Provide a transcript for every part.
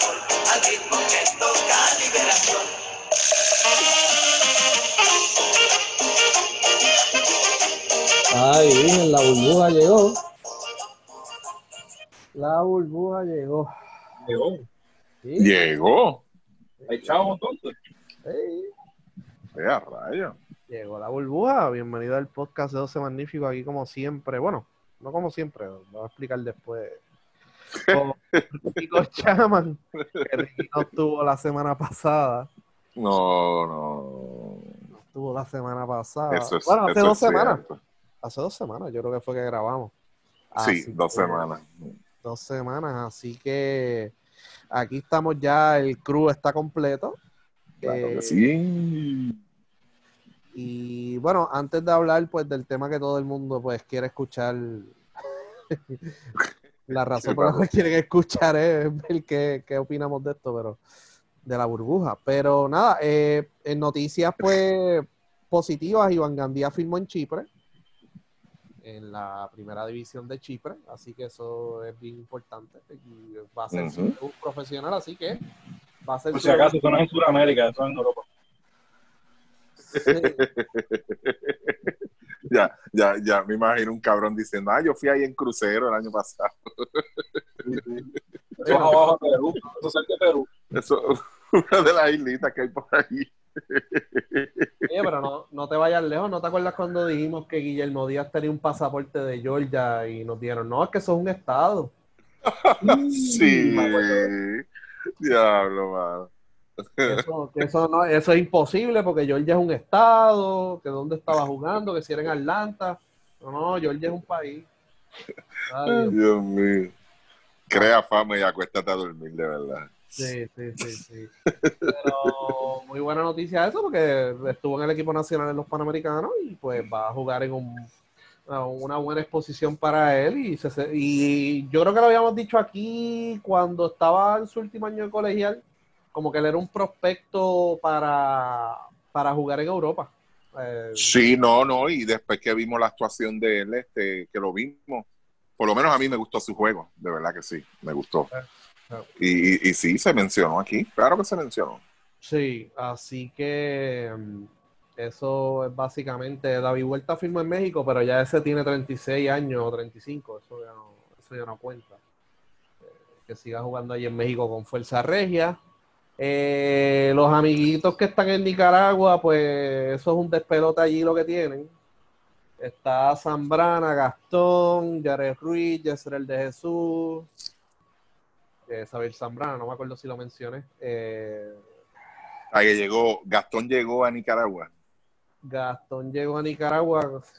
sabor, al ritmo que toca liberación. Ay, bien, la burbuja llegó. La burbuja llegó. Llegó. Sí, Llegó. Chavos entonces. sí. Vea, rayo. Llegó la burbuja. Bienvenido al podcast de 12 Magnífico, aquí como siempre. Bueno, no como siempre, lo voy a explicar después. Con Rico Chaman, que Ricky no estuvo la semana pasada. No, no. No estuvo la semana pasada. Eso es, bueno, hace dos semanas. cierto. Hace dos semanas, yo creo que fue que grabamos. Sí, dos que- semanas. dos semanas, así que aquí estamos ya, el crew está completo. Claro Eh, que sí. Y bueno, antes de hablar pues del tema que todo el mundo pues quiere escuchar, la razón Sí, por la cual quieren escuchar es ver qué, qué opinamos de esto, pero de la burbuja. Pero nada, eh, en noticias pues positivas, Iván Gandía firmó en Chipre, en la primera división de Chipre, así que eso es bien importante. Y va a ser Ujú. su club profesional, así que va a ser Por si acaso, eso no es en Sudamérica, eso es en Europa. Sí. Ya, ya, ya me imagino un cabrón diciendo, ah, yo fui ahí en crucero el año pasado. Eso es abajo de Perú, eso es cerca de Perú. Eso, una de las islitas que hay por ahí. Oye, pero no, no te vayas lejos. ¿No te acuerdas cuando dijimos que Guillermo Díaz tenía un pasaporte de Georgia y nos dieron, no, es que eso es un estado? Sí. Diablo, mano. Eso, que eso, no, eso es imposible porque Georgia es un estado, que dónde estaba jugando, que si era en Atlanta. No, no, Georgia es un país. Ay, Dios mío. Crea fama y acuéstate a dormir, de verdad. sí, sí, sí, sí. Pero muy buena noticia eso porque estuvo en el equipo nacional en los Panamericanos y pues va a jugar en un, una buena exposición para él y, se- y yo creo que lo habíamos dicho aquí cuando estaba en su último año de colegial, como que él era un prospecto para, para jugar en Europa. Eh, Sí, no, no, y después que vimos la actuación de él, este, que lo vimos, por lo menos a mí me gustó su juego, de verdad que sí, me gustó. Claro. Y, y, y sí, se mencionó aquí, claro que se mencionó. Sí, así que mm, eso es básicamente, David Huerta firmó en México, pero ya ese tiene 36 años o 35, eso ya no, eso ya no cuenta. Eh, que siga jugando ahí en México con Fuerza Regia. Eh, los amiguitos que están en Nicaragua, pues eso es un despelote allí lo que tienen. Está Zambrana, Gastón, Jared Ruiz, Yesrel de Jesús, eh, Saber Zambrana, no me acuerdo si lo mencioné. Eh, Ahí llegó, Gastón llegó a Nicaragua. Gastón llegó a Nicaragua.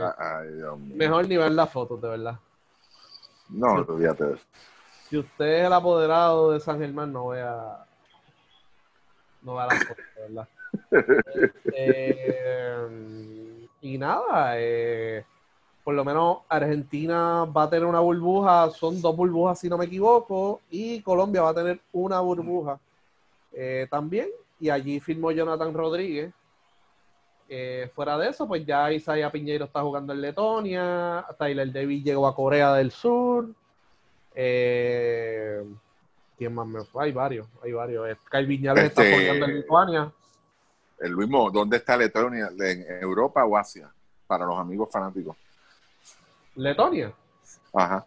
Ah, Ay. Mejor ni ver las fotos, de verdad. No, olvídate de eso. Si usted es el apoderado de San Germán, no vea. No vea las fotos, de verdad. Este, y nada, eh, por lo menos Argentina va a tener una burbuja, son dos burbujas si no me equivoco, y Colombia va a tener una burbuja eh, también, y allí firmó Jonathan Rodríguez. Eh, fuera de eso, pues ya Isaiah Piñeiro está jugando en Letonia, Tyler Davis llegó a Corea del Sur. Eh, ¿Quién más me fue? Hay varios, hay varios. Kyle Viñales está Este- jugando en Lituania. El mismo, ¿dónde está Letonia? ¿En Europa o Asia? Para los amigos fanáticos. Letonia. Ajá,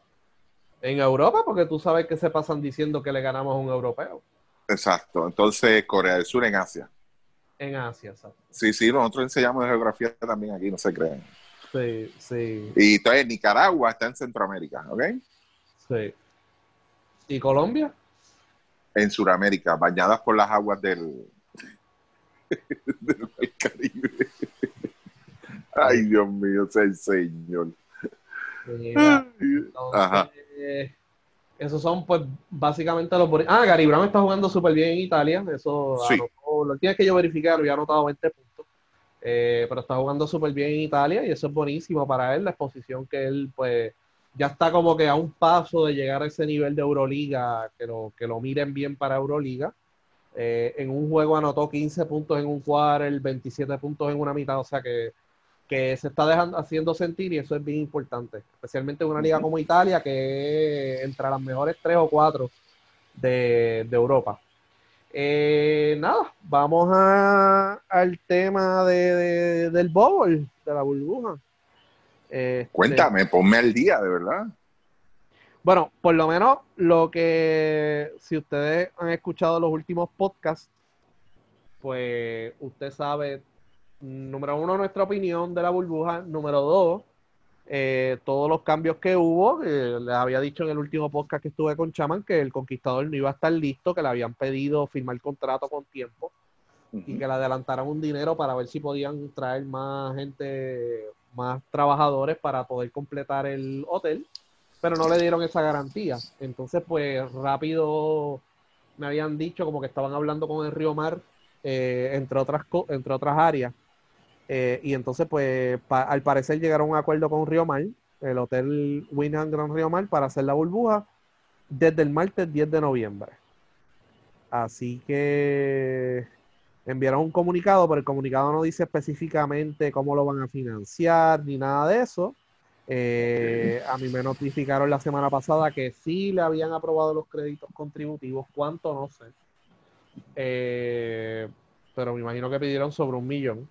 En Europa, porque tú sabes que se pasan diciendo que le ganamos a un europeo. exacto. Entonces, Corea del Sur en Asia. En Asia, exacto. Sí, sí, nosotros enseñamos de geografía también aquí, no se crean. Sí, sí, Y entonces Nicaragua está en Centroamérica, ¿ok? sí. ¿Y Colombia? En Sudamérica, bañadas por las aguas del, del Caribe. Ay, Dios mío, el Señor. Mira, entonces, Ajá. eh, esos son, pues, básicamente los... Ah, Gary Brown está jugando súper bien en Italia. Eso, Sí. anotó, lo tienes que yo verificar, había anotado 20 puntos. Eh, pero está jugando súper bien en Italia y eso es buenísimo para él, la exposición que él, pues, ya está como que a un paso de llegar a ese nivel de Euroliga, que lo, que lo miren bien para Euroliga. Eh, en un juego anotó 15 puntos en un quarter, 27 puntos en una mitad, o sea que, que se está dejando, haciendo sentir y eso es bien importante, especialmente en una liga como Italia, que es entre las mejores tres o cuatro de, de Europa. Eh, nada, vamos a, al tema de, de- del bowl, de la burbuja. Este, Cuéntame, ponme al día, de verdad. Bueno, por lo menos lo que, si ustedes han escuchado los últimos podcasts, pues usted sabe, número uno, nuestra opinión de la burbuja, número dos, eh, todos los cambios que hubo. eh, les había dicho en el último podcast que estuve con Chaman que el conquistador no iba a estar listo, que le habían pedido firmar contrato con tiempo y que le adelantaran un dinero para ver si podían traer más gente, más trabajadores para poder completar el hotel, pero no le dieron esa garantía. Entonces, pues rápido me habían dicho como que estaban hablando con el Río Mar, eh, entre, otras entre otras áreas. Eh, y entonces, pues al parecer llegaron a un acuerdo con Río Mar, el hotel Winham Gran Río Mar, para hacer la burbuja desde el martes 10 de noviembre. Así que enviaron un comunicado, pero el comunicado no dice específicamente cómo lo van a financiar ni nada de eso. Eh, A mí me notificaron la semana pasada que sí le habían aprobado los créditos contributivos, cuánto no sé. Eh, pero me imagino que pidieron sobre un millón.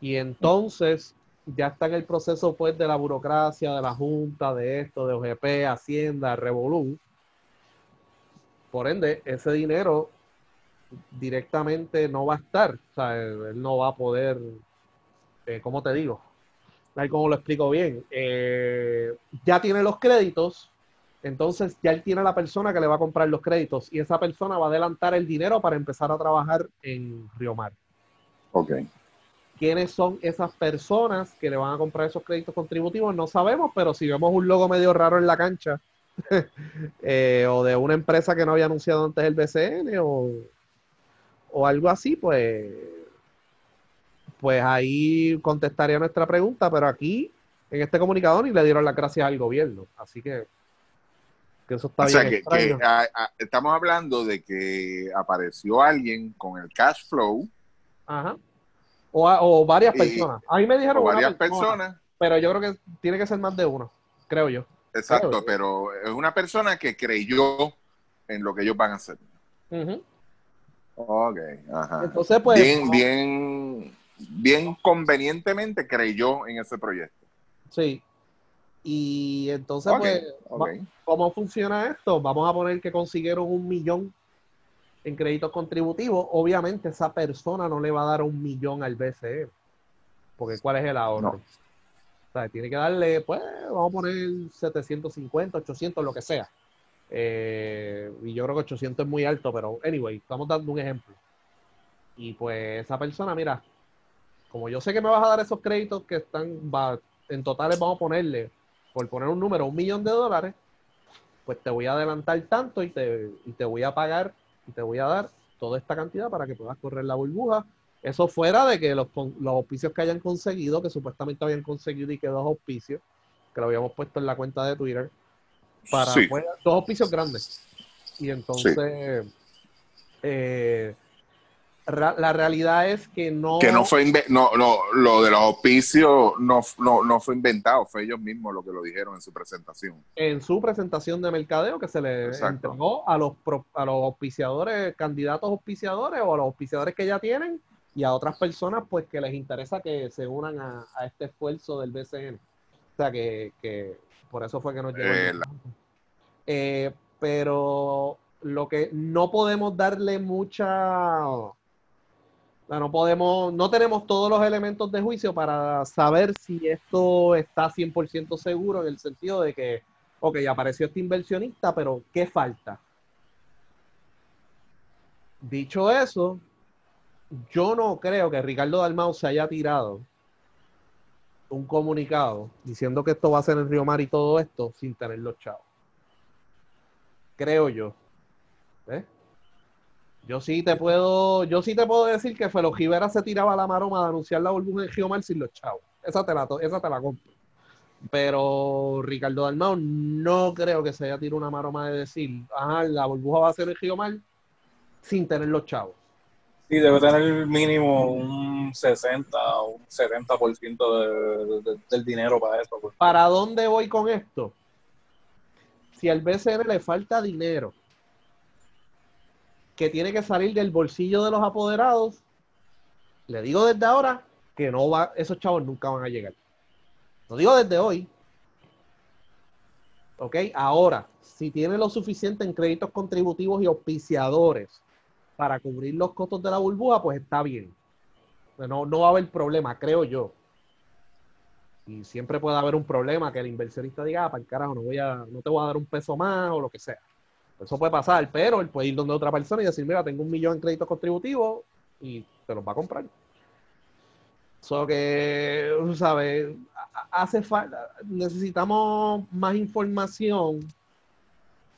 Y entonces ya está en el proceso pues de la burocracia, de la Junta, de esto, de OGP, Hacienda, Revolú. Por ende, ese dinero directamente no va a estar. O sea, él, no va a poder, eh, ¿cómo te digo? Cómo lo explico bien. Eh, ya tiene los créditos, entonces ya él tiene la persona que le va a comprar los créditos y esa persona va a adelantar el dinero para empezar a trabajar en Río Mar. Ok. ¿Quiénes son esas personas que le van a comprar esos créditos contributivos? No sabemos, pero si vemos un logo medio raro en la cancha eh, o de una empresa que no había anunciado antes el BCN o, o algo así, pues, pues ahí contestaría nuestra pregunta, pero aquí en este comunicado ni le dieron las gracias al gobierno, así que, que eso está O bien sea, que, estamos hablando de que apareció alguien con el cash flow Ajá. O, a- o varias Y- personas. A mí me dijeron o una varias persona, personas. pero yo creo que tiene que ser más de uno, creo yo. Exacto, pero es una persona que creyó en lo que ellos van a hacer. Ok, ajá. Entonces, pues, bien, bien, bien convenientemente creyó en ese proyecto. sí. Y entonces, pues, ¿cómo funciona esto? Vamos a poner que consiguieron un millón en créditos contributivos. Obviamente, esa persona no le va a dar un millón al BCE, porque ¿cuál es el ahorro? No. O sea, tiene que darle, pues, vamos a poner 750, 800, lo que sea. Eh, y yo creo que 800 es muy alto, pero anyway, estamos dando un ejemplo. Y pues esa persona, mira, como yo sé que me vas a dar esos créditos que están, en totales vamos a ponerle, por poner un número, un millón de dólares, pues te voy a adelantar tanto y te, y te voy a pagar y te voy a dar toda esta cantidad para que puedas correr la burbuja. Eso fuera de que los, los auspicios que hayan conseguido, que supuestamente habían conseguido y que dos auspicios, que lo habíamos puesto en la cuenta de Twitter, para Sí. pues, dos auspicios grandes. Y entonces, eh, la realidad es que no... Que no fue, inve- no, no, lo de los auspicios no, no, no fue inventado, fue ellos mismos lo que lo dijeron en su presentación. en su presentación de mercadeo que se le Exacto. entregó a los, pro- a los auspiciadores, candidatos auspiciadores o a los auspiciadores que ya tienen y a otras personas pues que les interesa que se unan a, a este esfuerzo del BCN. O sea que, que por eso fue que nos llegó. Eh, la-. Eh, pero lo que no podemos darle mucha... no podemos, no tenemos todos los elementos de juicio para saber si esto está 100% seguro en el sentido de que, ok, apareció este inversionista, pero ¿qué falta? Dicho eso, yo no creo que Ricardo Dalmau se haya tirado un comunicado diciendo que esto va a ser en Río Mar y todo esto sin tener los chavos. Creo yo. ¿Eh? Yo sí te puedo, yo sí te puedo decir que Felo Rivera se tiraba la maroma de anunciar la burbuja en Río Mar sin los chavos. Esa te la, esa te la compro. Pero Ricardo Dalmau no creo que se haya tirado una maroma de decir, ajá, la burbuja va a ser en Río Mar sin tener los chavos. Sí, debe tener mínimo un 60 o un 70% de, de- del dinero para eso. pues. ¿Para dónde voy con esto? Si al BCN le falta dinero que tiene que salir del bolsillo de los apoderados, le digo desde ahora que no va, esos chavos nunca van a llegar. Lo digo desde hoy. ¿Ok? Ahora, si tiene lo suficiente en créditos contributivos y auspiciadores para cubrir los costos de la burbuja, pues está bien. No, no va a haber problema, creo yo. Y siempre puede haber un problema que el inversionista diga, ah, para el carajo, no, voy a, no te voy a dar un peso más o lo que sea. Eso puede pasar, pero él puede ir donde otra persona y decir, mira, tengo un millón en créditos contributivos y te los va a comprar. Solo que, ¿sabes? Hace falta, necesitamos más información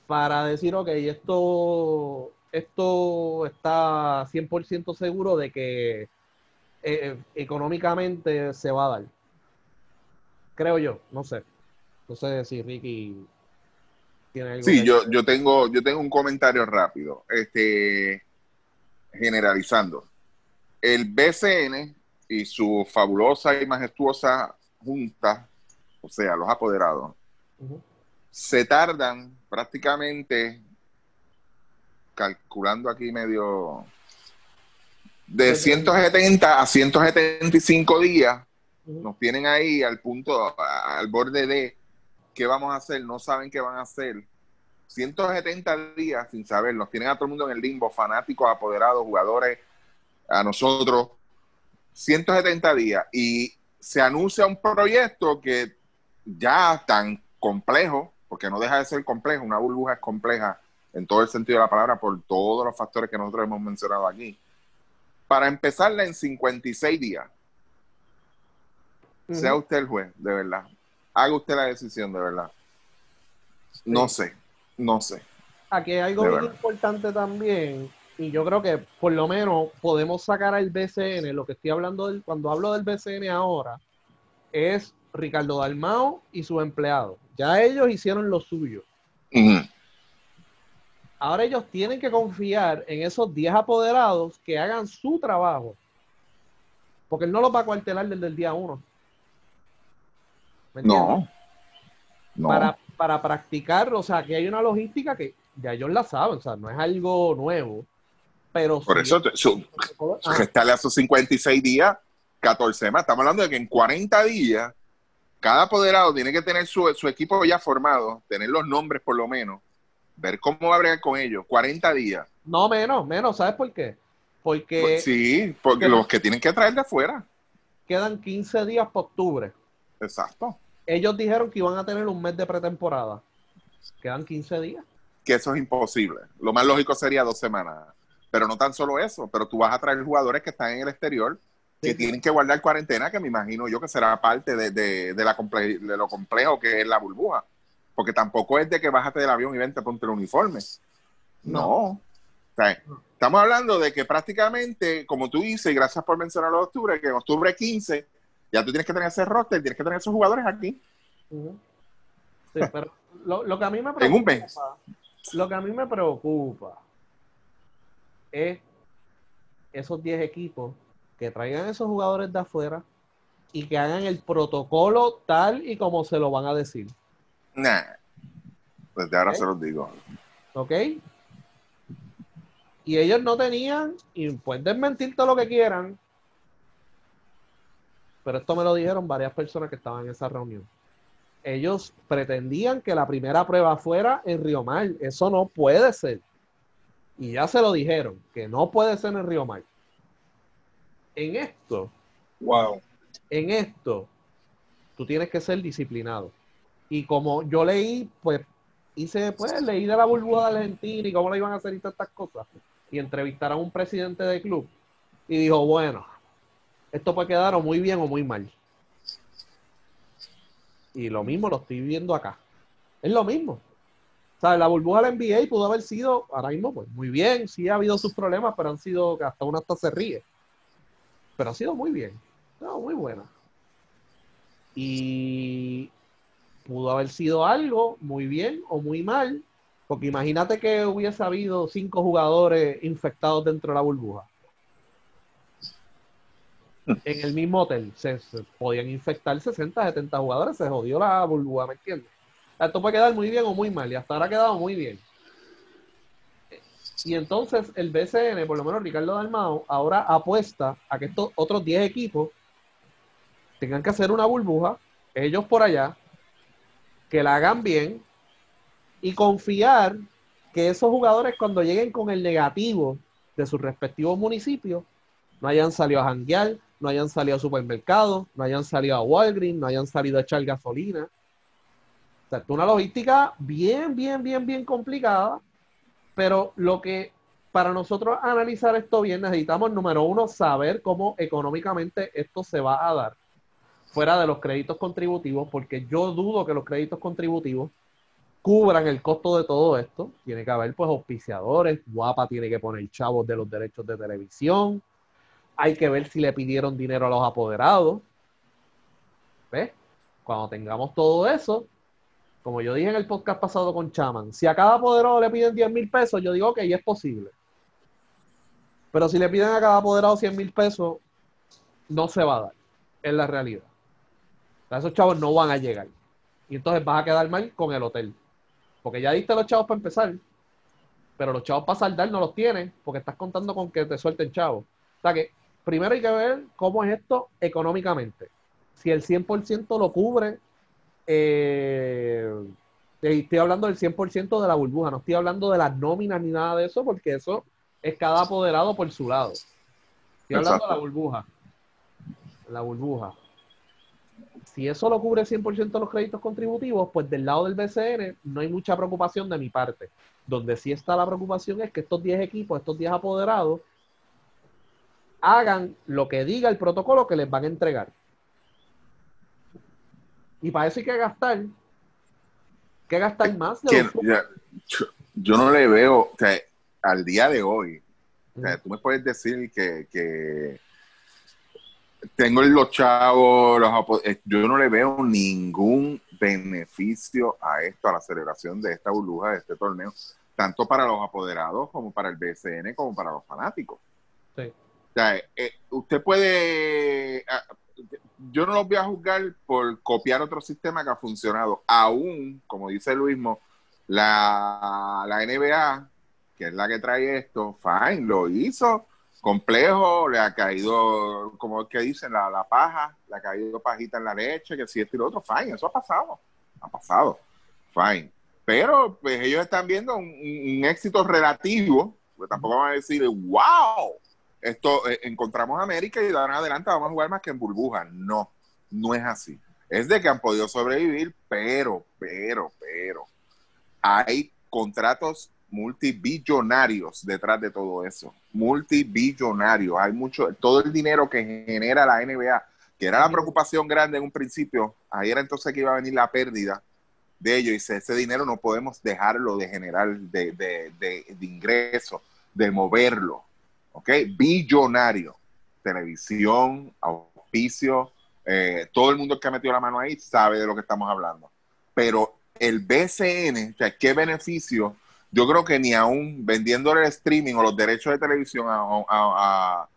para decir, ok, esto, esto está 100% seguro de que eh, económicamente se va a dar. Creo yo, no sé. No sé si Ricky tiene algo. Sí, yo, yo tengo, yo tengo un comentario rápido. Este, generalizando. El BCN y su fabulosa y majestuosa junta, o sea, los apoderados, se tardan prácticamente, calculando aquí medio, de 170 a 175 días. Nos tienen ahí al punto, al borde de qué vamos a hacer, no saben qué van a hacer. 170 días sin saber, nos tienen a todo el mundo en el limbo, fanáticos, apoderados, jugadores, a nosotros. 170 días y se anuncia un proyecto que ya tan complejo, porque no deja de ser complejo, una burbuja es compleja en todo el sentido de la palabra por todos los factores que nosotros hemos mencionado aquí. Para empezarla en 56 días, sea usted el juez, de verdad. Haga usted la decisión, de verdad. No sé, no sé. Aquí hay algo verdad. importante también, y yo creo que por lo menos podemos sacar al BCN, lo que estoy hablando del, cuando hablo del BCN ahora, es Ricardo Dalmao y sus empleados. Ya ellos hicieron lo suyo. Ahora ellos tienen que confiar en esos 10 apoderados que hagan su trabajo. Porque él no los va a cuartelar desde el día uno. ¿Me? No. No. Para, para practicar, o sea, que hay una logística que ya ellos la saben, o sea, no es algo nuevo. Pero Por si eso, te- su, Ajá. restarle a esos 56 días, 14 más. Estamos hablando de que en 40 días, cada apoderado tiene que tener su, su equipo ya formado, tener los nombres por lo menos, ver cómo va a bregar con ellos. 40 días. No, menos, menos, ¿sabes por qué? Porque Pues sí, porque que- los que tienen que traer de afuera. quedan 15 días para octubre. Exacto. Ellos dijeron que iban a tener un mes de pretemporada. Quedan 15 días. Que eso es imposible. Lo más lógico sería dos semanas. Pero no tan solo eso, pero tú vas a traer jugadores que están en el exterior que Sí. tienen que guardar cuarentena, que me imagino yo que será parte de, de- de la comple- de lo complejo que es la burbuja. Porque tampoco es de que bájate del avión y vente ponte el uniforme. No. O sea, estamos hablando de que prácticamente, como tú dices, y gracias por mencionarlo de octubre, que en octubre 15 ya tú tienes que tener ese roster, tienes que tener esos jugadores aquí. Ujú. Sí, pero lo, lo que a mí me preocupa, lo que a mí me preocupa es esos 10 equipos que traigan esos jugadores de afuera y que hagan el protocolo tal y como se lo van a decir. Nah. Desde ahora Ok. se los digo. ¿Ok? Y ellos no tenían, y pueden desmentir todo lo que quieran, pero esto me lo dijeron varias personas que estaban en esa reunión. Ellos pretendían que la primera prueba fuera en Río Mar. Eso no puede ser. Y ya se lo dijeron, que no puede ser en Río Mar. En esto, Wow. en esto, tú tienes que ser disciplinado. Y como yo leí, pues hice, pues leí de la burbuja de Argentina y cómo le iban a hacer y todas estas cosas. Y entrevistaron a un presidente de club y dijo, bueno, esto puede quedar o muy bien o muy mal. Y lo mismo lo estoy viendo acá. Es lo mismo. O la burbuja de la NBA pudo haber sido, ahora mismo, pues muy bien, sí ha habido sus problemas, pero han sido, hasta uno hasta se ríe. Pero ha sido muy bien. No, muy buena. Y pudo haber sido algo muy bien o muy mal, porque imagínate que hubiese habido cinco jugadores infectados dentro de la burbuja. En el mismo hotel se, podían infectar 60, 70 jugadores, se jodió la burbuja, ¿me entiendes? Esto puede quedar muy bien o muy mal, y hasta ahora ha quedado muy bien. Y entonces el BCN, por lo menos Ricardo Dalmao, ahora apuesta a que estos otros 10 equipos tengan que hacer una burbuja, ellos por allá, que la hagan bien y confiar que esos jugadores cuando lleguen con el negativo de sus respectivos municipios, no hayan salido a janguear, no hayan salido a supermercados, no hayan salido a Walgreens, no hayan salido a echar gasolina. O sea, es una logística bien, bien, bien, bien complicada, pero lo que para nosotros analizar esto bien necesitamos, número uno, saber cómo económicamente esto se va a dar fuera de los créditos contributivos, porque yo dudo que los créditos contributivos cubran el costo de todo esto. Tiene que haber pues auspiciadores, Guapa tiene que poner chavos de los derechos de televisión, hay que ver si le pidieron dinero a los apoderados. ¿Ves? Cuando tengamos todo eso, como yo dije en el podcast pasado con Chaman, si a cada apoderado le piden 10 mil pesos, yo digo que okay, es posible. Pero si le piden a cada apoderado 100 mil pesos, no se va a dar. Es la realidad. O sea, esos chavos no van a llegar. Y entonces vas a quedar mal con el hotel. Porque ya diste los chavos para empezar. Pero los chavos para saldar no los tienes porque estás contando con que te suelten chavos. O sea que primero hay que ver cómo es esto económicamente. Si el 100% lo cubre, eh, estoy hablando del 100% de la burbuja, no estoy hablando de las nóminas ni nada de eso, porque eso es cada apoderado por su lado. Estoy hablando Exacto. de la burbuja. La burbuja. Si eso lo cubre 100% de los créditos contributivos, pues del lado del BCN no hay mucha preocupación de mi parte. Donde sí está la preocupación es que estos 10 equipos, estos 10 apoderados, hagan lo que diga el protocolo que les van a entregar. Y para eso hay que gastar. ¿Qué gastar más? De yo, yo, no le veo, que al día de hoy, o sea, tú me puedes decir que, que tengo los chavos, los, eh, yo no le veo ningún beneficio a esto, a la celebración de esta burbuja, de este torneo, tanto para los apoderados como para el BCN, como para los fanáticos. Sí. Eh, usted puede, ah, yo no los voy a juzgar por copiar otro sistema que ha funcionado. Aún, como dice Luismo, la, la NBA, que es la que trae esto, fine, lo hizo complejo, le ha caído, como que dicen, la, la, paja, le ha caído pajita en la leche, que si esto y lo otro, fine, eso ha pasado, ha pasado, fine. Pero pues ellos están viendo un, éxito relativo, pues tampoco van a decir, wow, esto eh, encontramos América y de ahora en adelante vamos a jugar más que en burbuja. No, no es así. Es de que han podido sobrevivir, pero, pero, pero, hay contratos multibillonarios detrás de todo eso. Multibillonarios. Hay mucho, todo el dinero que genera la NBA, que era la preocupación grande en un principio, ahí era entonces que iba a venir la pérdida de ellos. Y ese dinero no podemos dejarlo de generar de, de, de, de ingresos, de moverlo. ¿Ok? Billonario. Televisión, auspicio, eh, todo el mundo que ha metido la mano ahí sabe de lo que estamos hablando. Pero el BCN, o sea, ¿qué beneficio? Yo creo que ni aún vendiéndole el streaming o los derechos de televisión a, a,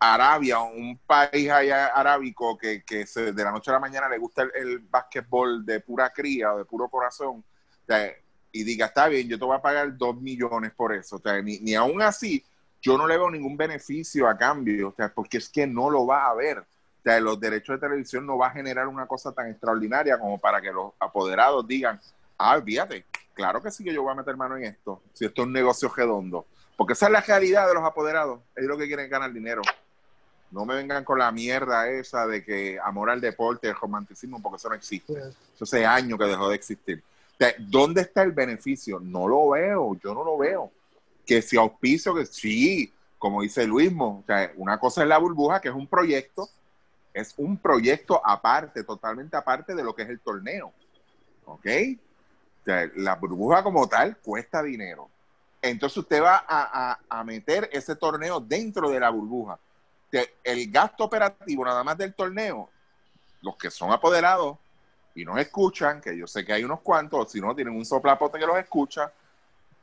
a Arabia, un país allá arábico que, que de la noche a la mañana le gusta el, el básquetbol de pura cría o de puro corazón, o sea, y diga, está bien, yo te voy a pagar dos millones por eso. O sea, ni, ni aún así, yo no le veo ningún beneficio a cambio, o sea, porque es que no lo va a haber. O sea, los derechos de televisión no va a generar una cosa tan extraordinaria como para que los apoderados digan, ah, fíjate, claro que sí que yo voy a meter mano en esto, si esto es un negocio redondo. Porque esa es la realidad de los apoderados, ellos lo que quieren ganar dinero. No me vengan con la mierda esa de que amor al deporte, el romanticismo, porque eso no existe. Eso hace años que dejó de existir. O sea, ¿Dónde está el beneficio? No lo veo, yo no lo veo que si auspicio, que sí, como dice Luismo, o una cosa es la burbuja, que es un proyecto, es un proyecto aparte, totalmente aparte de lo que es el torneo. ¿Ok? La burbuja como tal cuesta dinero. Entonces usted va a, a, a meter ese torneo dentro de la burbuja. El gasto operativo nada más del torneo, los que son apoderados y nos escuchan, que yo sé que hay unos cuantos, si no tienen un soplapote que los escucha,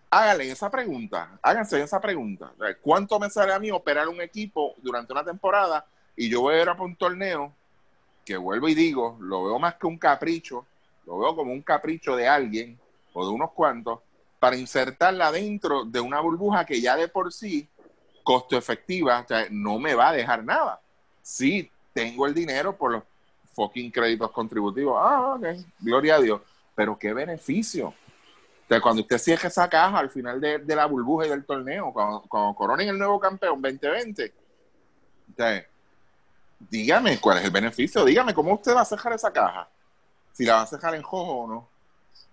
háganle esa pregunta, háganse esa pregunta. ¿Cuánto me sale a mí operar un equipo durante una temporada y yo voy a ir a un torneo que vuelvo y digo, lo veo más que un capricho, lo veo como un capricho de alguien o de unos cuantos para insertarla dentro de una burbuja que ya de por sí, costo efectiva, no me va a dejar nada. Sí, tengo el dinero por los fucking créditos contributivos. Ah, ok, gloria a Dios. Pero qué beneficio. Sea, cuando usted cierre esa caja al final de, de la burbuja y del torneo, cuando, cuando coronen el nuevo campeón 2020, o sea, dígame cuál es el beneficio. Dígame cómo usted va a cerrar esa caja. Si la va a cerrar en jojo o no.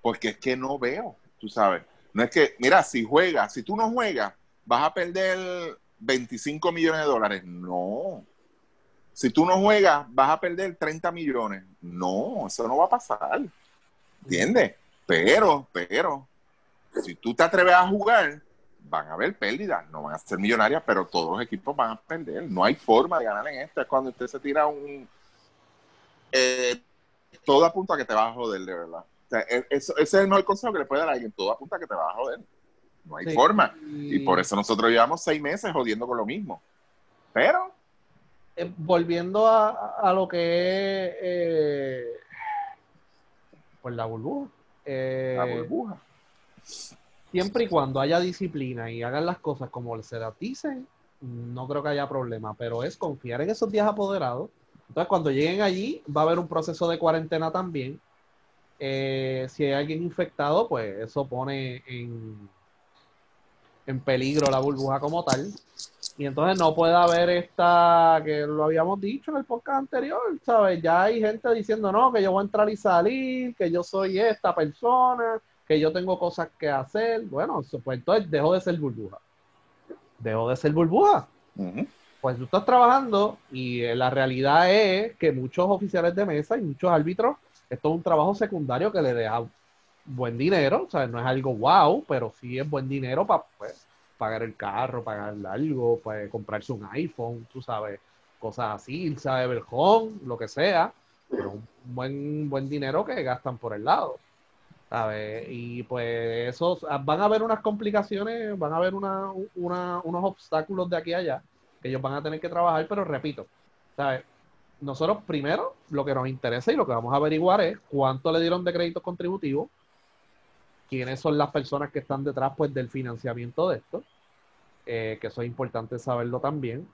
Porque es que no veo, tú sabes. No es que, mira, si juegas, si tú no juegas, vas a perder 25 millones de dólares. No. Si tú no juegas, vas a perder 30 millones. No, eso no va a pasar. ¿Entiendes? Pero, pero, si tú te atreves a jugar, van a haber pérdidas. No van a ser millonarias, pero todos los equipos van a perder. No hay forma de ganar en esto. Es cuando usted se tira un... Eh, todo apunta a que te vas a joder, de verdad. O sea, e- eso- ese es el mejor consejo que le puede dar a alguien. Todo apunta a que te vas a joder. No hay Sí. forma. Y por eso nosotros llevamos seis meses jodiendo con lo mismo. Pero, Eh, volviendo a, a lo que es eh, pues la burbuja. Eh, la burbuja. siempre y cuando haya disciplina y hagan las cosas como se las dicen, no creo que haya problema, pero es confiar en esos días apoderados. Entonces, cuando lleguen allí, va a haber un proceso de cuarentena también. Eh, si hay alguien infectado, pues eso pone en, en peligro la burbuja como tal. Y entonces no puede haber esta, que lo habíamos dicho en el podcast anterior, ¿sabes? Ya hay gente diciendo, no, que yo voy a entrar y salir, que yo soy esta persona, que yo tengo cosas que hacer. Bueno, pues entonces dejó de ser burbuja. Dejó de ser burbuja. Pues tú estás trabajando y eh, la realidad es que muchos oficiales de mesa y muchos árbitros, esto es un trabajo secundario que le deja buen dinero, o sea, no es algo wow, pero sí es buen dinero para pagar el carro, pagar algo, pues, comprarse un iPhone, tú sabes, cosas así, beber home, lo que sea, pero un buen, buen dinero que gastan por el lado. ¿sabes? Y pues eso, van a haber unas complicaciones, van a haber una, una- unos obstáculos de aquí a allá que ellos van a tener que trabajar, pero repito, ¿sabes? Nosotros primero lo que nos interesa y lo que vamos a averiguar es cuánto le dieron de créditos contributivos, quiénes son las personas que están detrás pues del financiamiento de esto, eh, que eso es importante saberlo también.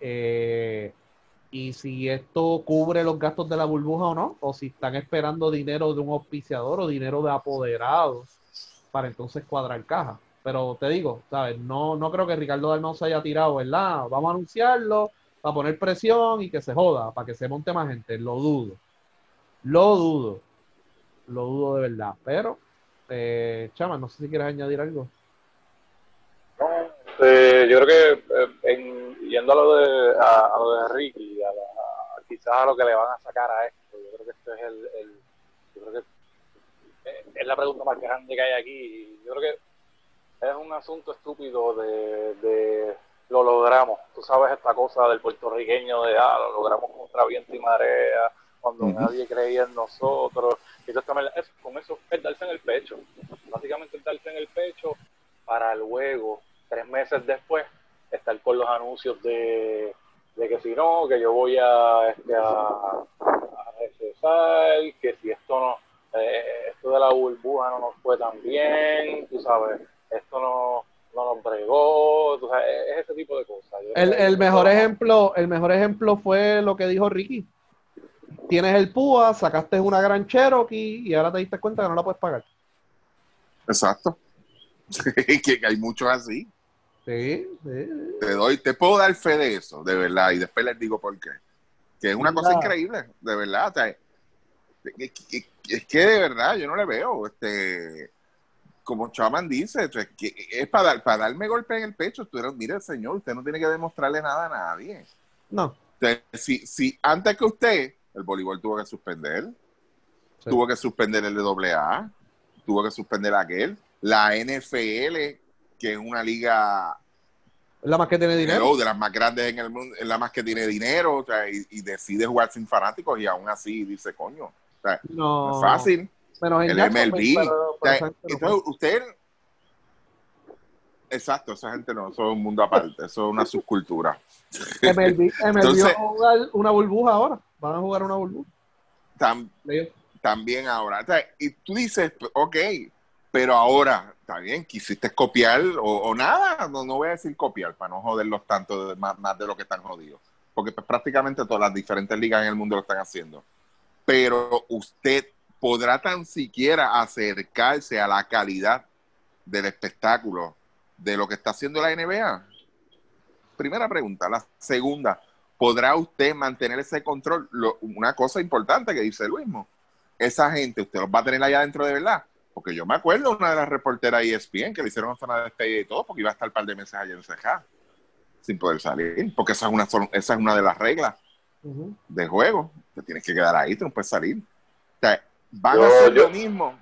Eh, y si esto cubre los gastos de la burbuja o no, o si están esperando dinero de un auspiciador o dinero de apoderados para entonces cuadrar caja. Pero te digo, ¿sabes? No, no creo que Ricardo Dalmau se haya tirado, ¿verdad? Vamos a anunciarlo, para poner presión y que se joda, para que se monte más gente. Lo dudo. Lo dudo. Lo dudo de verdad. Pero, eh, Chama, no sé si quieres añadir algo. Eh, yo creo que eh, en, yendo a lo de a, a lo de Ricky, a la- a- quizás a lo que le van a sacar a esto, yo creo que este es el, el- yo creo que eh, es la pregunta más grande que hay aquí. Yo creo que es un asunto estúpido de, de lo logramos. Tú sabes esta cosa del puertorriqueño de ah, lo logramos contra viento y marea, cuando nadie creía en nosotros. Y entonces también es- con eso es darse en el pecho. Básicamente es darse en el pecho para luego, tres meses después, estar con los anuncios de, de que si no, que yo voy a, este, a, a recesar, que si esto no, eh, esto de la burbuja no nos fue tan bien, tú sabes, esto no, no nos bregó, tú sabes, es ese tipo de cosas. Yo El, el mejor ejemplo, el mejor ejemplo fue lo que dijo Ricky. Tienes el PUA, sacaste una gran Cherokee y ahora te diste cuenta que no la puedes pagar. Exacto. que hay muchos así. Sí, sí. Te doy, te puedo dar fe de eso, de verdad, y después les digo por qué. Que es una cosa increíble, de verdad. o sea, es, es- es que de verdad yo no le veo, este, como Chaman dice, que es para, dar, para darme golpe en el pecho. Tú eres, mire, señor, usted no tiene que demostrarle nada a nadie. No. O sea, si, si antes que usted, el voleibol tuvo que suspender, Sí. tuvo que suspender el de AA, tuvo que suspender aquel, la NFL, que es una liga la más que tiene dinero. de las más grandes en el mundo, es la más que tiene dinero, o sea, y, y decide jugar sin fanáticos y aún así dice, coño, o sea, no No. es fácil. Menos en El MLB, pero- O pero sea, entonces, usted, exacto, esa gente no, eso es un mundo aparte, eso es una subcultura. MLB, MLB Entonces- va a jugar una burbuja ahora. Van a jugar una burbuja. Tam- también ahora, o sea, y tú dices, ok, Pero ahora, está bien, quisiste copiar o, nada, no, no voy a decir copiar para no joderlos tanto más, más de lo que están jodidos. Porque prácticamente todas las diferentes ligas en el mundo lo están haciendo. Pero usted podrá tan siquiera acercarse a la calidad del espectáculo de lo que está haciendo la NBA. Primera pregunta. La segunda, ¿podrá usted mantener ese control? Una cosa importante que dice Luismo, esa gente, usted los va a tener allá adentro de verdad. Porque yo me acuerdo una de las reporteras E ESPN que le hicieron zona de despedida y todo, porque iba a estar un par de meses allá en CJ sin poder salir, porque esa es una, esa es una de las reglas Ujú. de juego. Te tienes que quedar ahí, tú no puedes salir. O sea, van Yo- a hacer yo- lo mismo.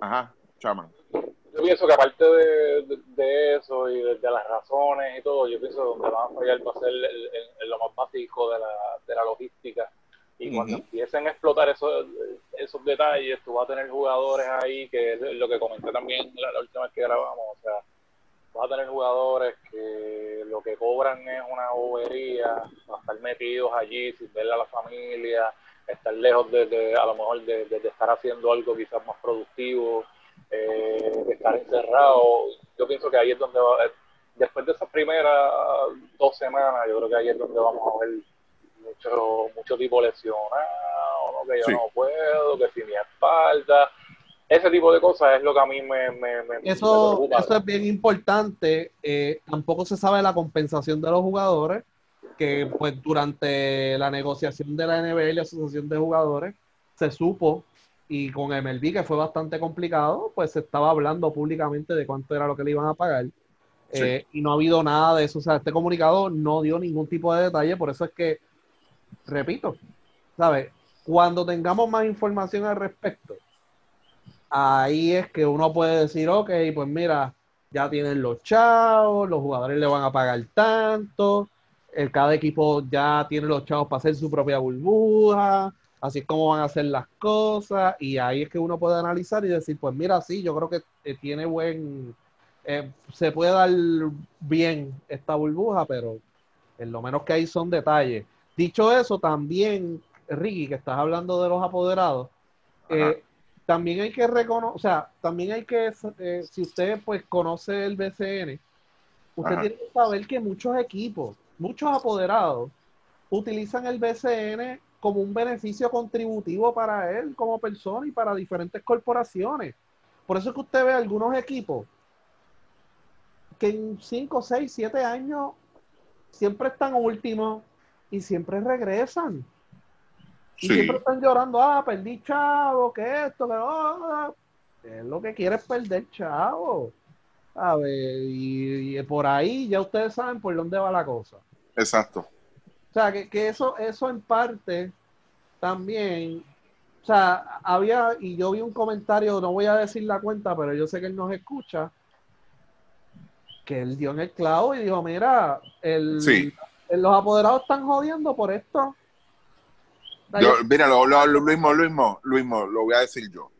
Ajá, chaman. Yo pienso que aparte de, de- de eso y de, de las razones y todo, yo pienso que donde van a fallar va a ser el- el- el- lo más básico de la, de la logística. Y cuando Ujú. empiecen a explotar esos, esos detalles, tú vas a tener jugadores ahí, que es lo que comenté también la, la última vez que grabamos, o sea, vas a tener jugadores que lo que cobran es una bobería, a estar metidos allí sin verle a la familia, estar lejos de, de- a lo mejor de, de- de estar haciendo algo quizás más productivo, eh, de estar encerrado. Yo pienso que ahí es donde va, eh, después de esas primeras dos semanas, yo creo que ahí es donde vamos a ver mucho, mucho tipo lesionado, ¿no? que yo Sí. no puedo, que si mi espalda. Ese tipo de cosas es lo que a mí me, me, me- me Eso, preocupa. eso es bien importante. Eh, tampoco se sabe la compensación de los jugadores, que pues durante la negociación de la NBA y la Asociación de Jugadores se supo, y con MLB, que fue bastante complicado, pues se estaba hablando públicamente de cuánto era lo que le iban a pagar. Sí. Eh, y no ha habido nada de eso. O sea, este comunicado no dio ningún tipo de detalle, por eso es que, repito, ¿sabes? Cuando tengamos más información al respecto, ahí es que uno puede decir, ok, pues mira, ya tienen los chavos, los jugadores le van a pagar tanto, el, cada equipo ya tiene los chavos para hacer su propia burbuja, así es como van a hacer las cosas, y ahí es que uno puede analizar y decir, pues mira, sí, yo creo que eh, tiene buen, eh, se puede dar bien esta burbuja, pero en lo menos que hay son detalles. Dicho eso, también, Ricky, que estás hablando de los apoderados, eh, también hay que reconocer, o sea, también hay que, eh, si usted pues conoce el BCN, usted Ajá. tiene que saber que muchos equipos, muchos apoderados, utilizan el BCN como un beneficio contributivo para él como persona y para diferentes corporaciones. Por eso es que usted ve algunos equipos que en 5, 6, 7 años siempre están últimos y siempre regresan. Y Sí. siempre están llorando, ah, perdí chavo, que esto, que Es lo que quiere es perder chavo. A ver, y, y por ahí ya ustedes saben por dónde va la cosa. Exacto. O sea, que, que eso, eso en parte también, o sea, había, y yo vi un comentario, no voy a decir la cuenta, pero yo sé que él nos escucha, que él dio en el clavo y dijo, mira, el, Sí. Los apoderados están jodiendo por esto. Yo, mira, lo, lo, lo mismo, lo mismo, lo mismo, lo voy a decir yo.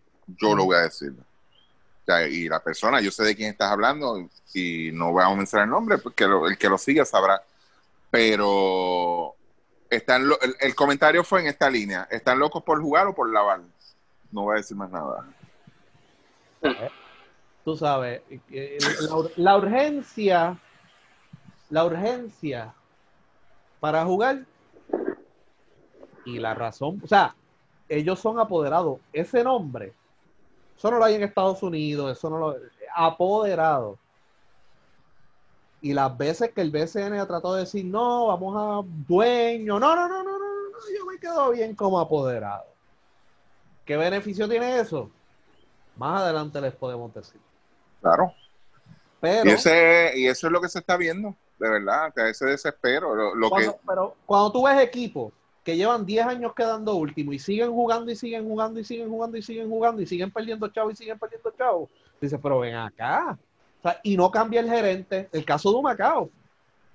Yo lo voy a decir. O sea, y la persona, yo sé de quién estás hablando y no voy a mencionar el nombre, porque lo- el que lo siga sabrá. Pero están el, el comentario fue en esta línea. ¿Están locos por jugar o por lavar? No voy a decir más nada. tú sabes, la urgencia, la urgencia para jugar y la razón, o sea, ellos son apoderados. Ese nombre, eso no lo hay en Estados Unidos, eso no lo, apoderado. Y las veces que el BCN ha tratado de decir, no, vamos a dueño, no, no, no, no, no, no, no, yo me quedo bien como apoderado. ¿Qué beneficio tiene eso? Más adelante les podemos decir. Claro. Pero, Y, ese, y eso es lo que se está viendo, de verdad, que ese desespero. Lo, lo que, pero cuando tú ves equipos que llevan 10 años quedando último y siguen jugando y siguen jugando y siguen jugando y siguen jugando y siguen perdiendo chavos y siguen perdiendo chavos, dices, pero ven acá. O sea, y no cambia el gerente. El caso de Humacao,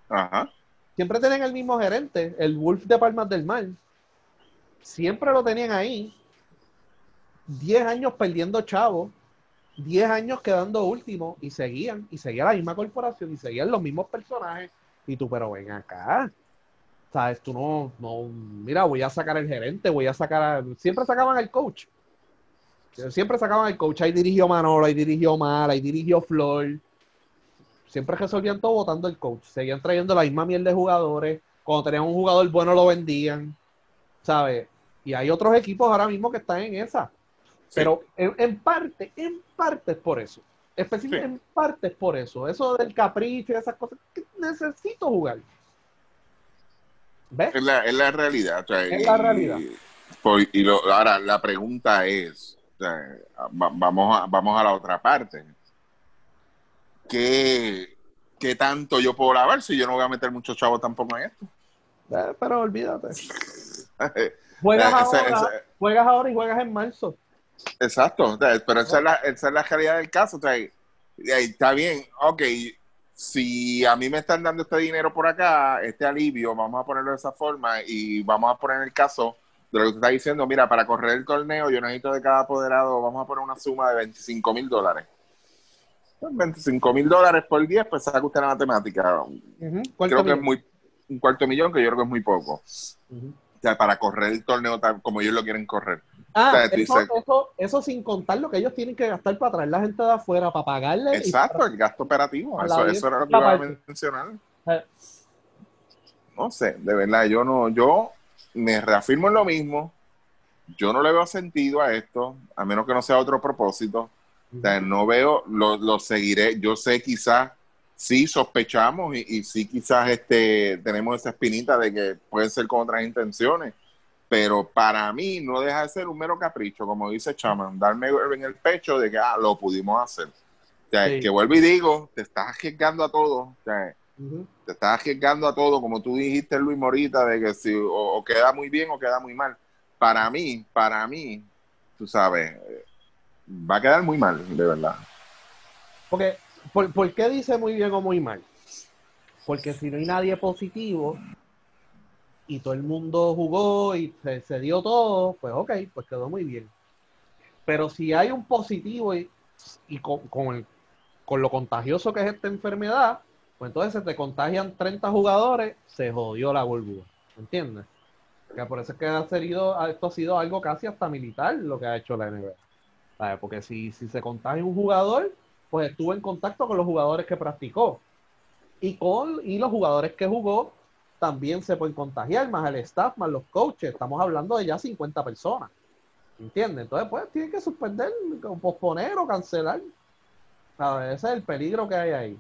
ajá, siempre tenían el mismo gerente, el Wolf de Palmas del Mar. Siempre lo tenían ahí. 10 años perdiendo chavos, 10 años quedando último y seguían, y seguía la misma corporación y seguían los mismos personajes. Y tú, pero ven acá. ¿Sabes? Tú no, no, mira, voy a sacar al gerente, voy a sacar a... Siempre sacaban al coach. Siempre sacaban el coach, ahí dirigió Manolo, ahí dirigió Mala, ahí dirigió Flor. Siempre resolvían todo votando el coach. Seguían trayendo la misma miel de jugadores. Cuando tenían un jugador bueno lo vendían. ¿Sabes? Y hay otros equipos ahora mismo que están en esa. Pero en, en parte, en parte es por eso. Específicamente en parte es por eso. Eso del capricho y esas cosas. que necesito jugar. ¿Ves? Es la, es la realidad. o sea, Es la realidad. y lo- ahora, la pregunta es, o sea, va- vamos, a, vamos a la otra parte. ¿Qué, ¿Qué tanto yo puedo lavar si yo no voy a meter muchos chavos tampoco en esto? Eh, Pero olvídate. Juegas Esa- ahora, juegas ahora y juegas en marzo. Exacto, pero esa es, la, esa es la realidad del caso. o sea, está bien, ok, si a mí me están dando este dinero por acá, este alivio, vamos a ponerlo de esa forma y vamos a poner el caso de lo que usted está diciendo, mira, para correr el torneo yo necesito de cada apoderado, vamos a poner una suma de 25 mil dólares. 25 mil dólares por 10, pues saca usted la matemática. Creo que es muy, un cuarto millón, que yo creo que es muy poco. O sea, para correr el torneo tal como ellos lo quieren correr. Ah, eso, eso, eso sin contar lo que ellos tienen que gastar para traer la gente de afuera, para pagarle. Exacto, el gasto operativo. Eso, eso era lo que iba a mencionar. Eh. No sé, de verdad, yo no, yo me reafirmo en lo mismo. Yo no le veo sentido a esto, a menos que no sea otro propósito. O sea, no veo, lo, lo seguiré. Yo sé quizás, sí sospechamos y, y sí quizás este, tenemos esa espinita de que pueden ser con otras intenciones, pero para mí no deja de ser un mero capricho, como dice Chaman, darme en el pecho de que ah, lo pudimos hacer. O sea, Sí. que vuelvo y digo, te estás arriesgando a todo. O sea, Ujú. te estás arriesgando a todo, como tú dijiste, Luis Morita, de que si o, o queda muy bien o queda muy mal. Para mí, para mí, tú sabes, va a quedar muy mal, de verdad. Porque, ¿por, por qué dice muy bien o muy mal? Porque si no hay nadie positivo y todo el mundo jugó y se, dio todo, pues ok, pues quedó muy bien. Pero si hay un positivo y, y con, con el- con lo contagioso que es esta enfermedad, pues entonces se te contagian 30 jugadores, se jodió la burbuja. ¿Entiendes? Que por eso es que ha sido, esto ha sido algo casi hasta militar lo que ha hecho la NBA. Porque si, si se contagia un jugador, pues estuvo en contacto con los jugadores que practicó. Y, con, y los jugadores que jugó también se pueden contagiar, más el staff, más los coaches. Estamos hablando de ya 50 personas. ¿Entiendes? Entonces, pues tienen que suspender, o posponer o cancelar. ¿Sabes? Ese es el peligro que hay ahí.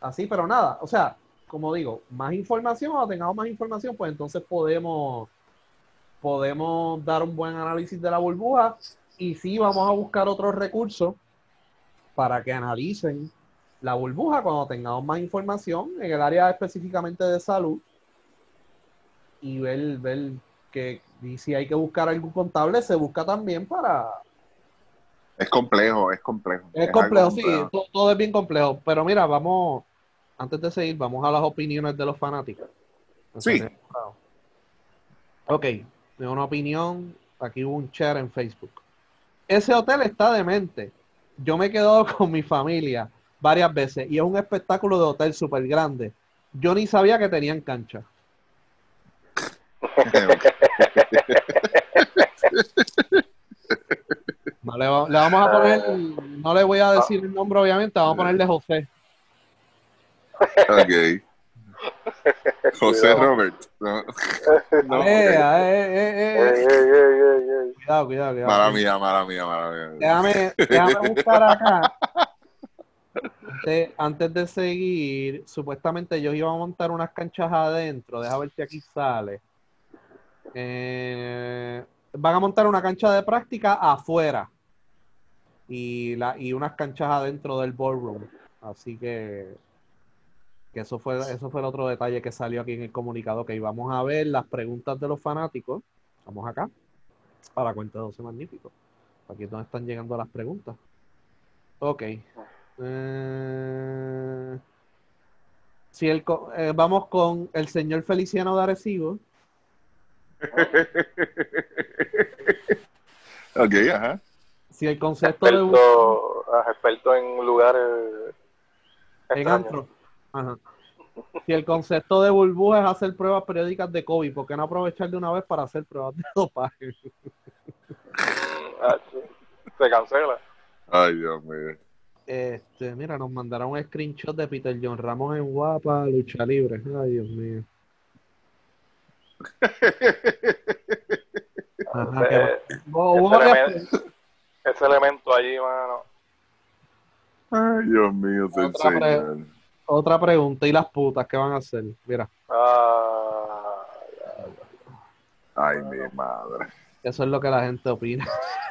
Así, pero nada. O sea, como digo, más información, cuando tengamos más información, pues entonces podemos, podemos dar un buen análisis de la burbuja y sí vamos a buscar otros recursos para que analicen la burbuja cuando tengamos más información en el área específicamente de salud y ver, ver que y si hay que buscar algún contable, se busca también para... Es complejo, es complejo. Es complejo, sí, complejo. todo, es bien complejo. Pero mira, vamos, antes de seguir, vamos a las opiniones de los fanáticos. Sí. Ok, de una opinión, aquí hubo un chat en Facebook. Ese hotel está demente. Yo me he quedado con mi familia varias veces y es un espectáculo de hotel súper grande. Yo ni sabía que tenían cancha. No le, va- le vamos a poner, no le voy a decir el nombre obviamente, vamos a ponerle José. ok. José Robert. No, no, Eh, eh, eh, eh, eh. Cuidado, cuidado, cuidado. Mala mía, mala mía, mala mía. Déjame, déjame buscar acá. Antes, antes de seguir, supuestamente ellos iban a montar unas canchas adentro. Deja ver si aquí sale. Eh, van a montar una cancha de práctica afuera. Y, unas canchas adentro del ballroom. Así que, eso fue, eso fue el otro detalle que salió aquí en el comunicado. Que íbamos a ver las preguntas de los fanáticos. Vamos acá. A la cuenta de 12 magnífico. Aquí es donde están llegando las preguntas. Ok. Eh, si el, eh, vamos con el señor Feliciano de Arecibo. ok, ajá. Si el concepto de Experto, experto en lugares en antro. Ajá. Si el concepto de burbuja es hacer pruebas periódicas de COVID, ¿por qué no aprovechar de una vez para hacer pruebas de dopaje? Ah, se cancela. Ay, Dios mío. Este, mira, nos mandaron un screenshot de Peter John Ramos en guapa, lucha libre. Ay, Dios mío. Ajá, Ese, elemento, ese elemento allí, mano. Ay, Dios mío, Otra señor. Otra pregunta, ¿y las putas qué van a hacer? Mira, Ah, Ay, mi madre. eso es lo que la gente opina.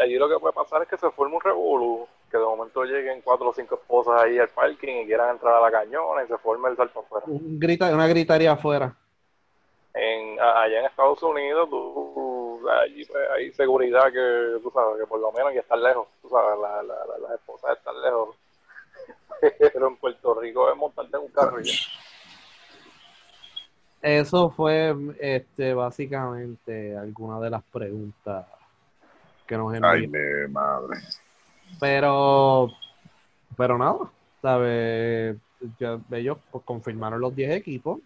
Allí lo que puede pasar es que se forme un revolú, que de momento lleguen cuatro o cinco esposas ahí al parking y quieran entrar a la cañona y se forme el salto afuera. Un grita, una gritaría afuera. En, allá en Estados Unidos, tú, allí pues, hay seguridad que, tú sabes, que por lo menos ya están lejos, tú sabes, la- la- la- las esposas están lejos. Pero en Puerto Rico es montarte en un carro ya. Eso fue este básicamente alguna de las preguntas que nos Ay, enviaron. mi madre. Pero, pero nada, ¿sabes? Ya, ellos pues, confirmaron los 10 equipos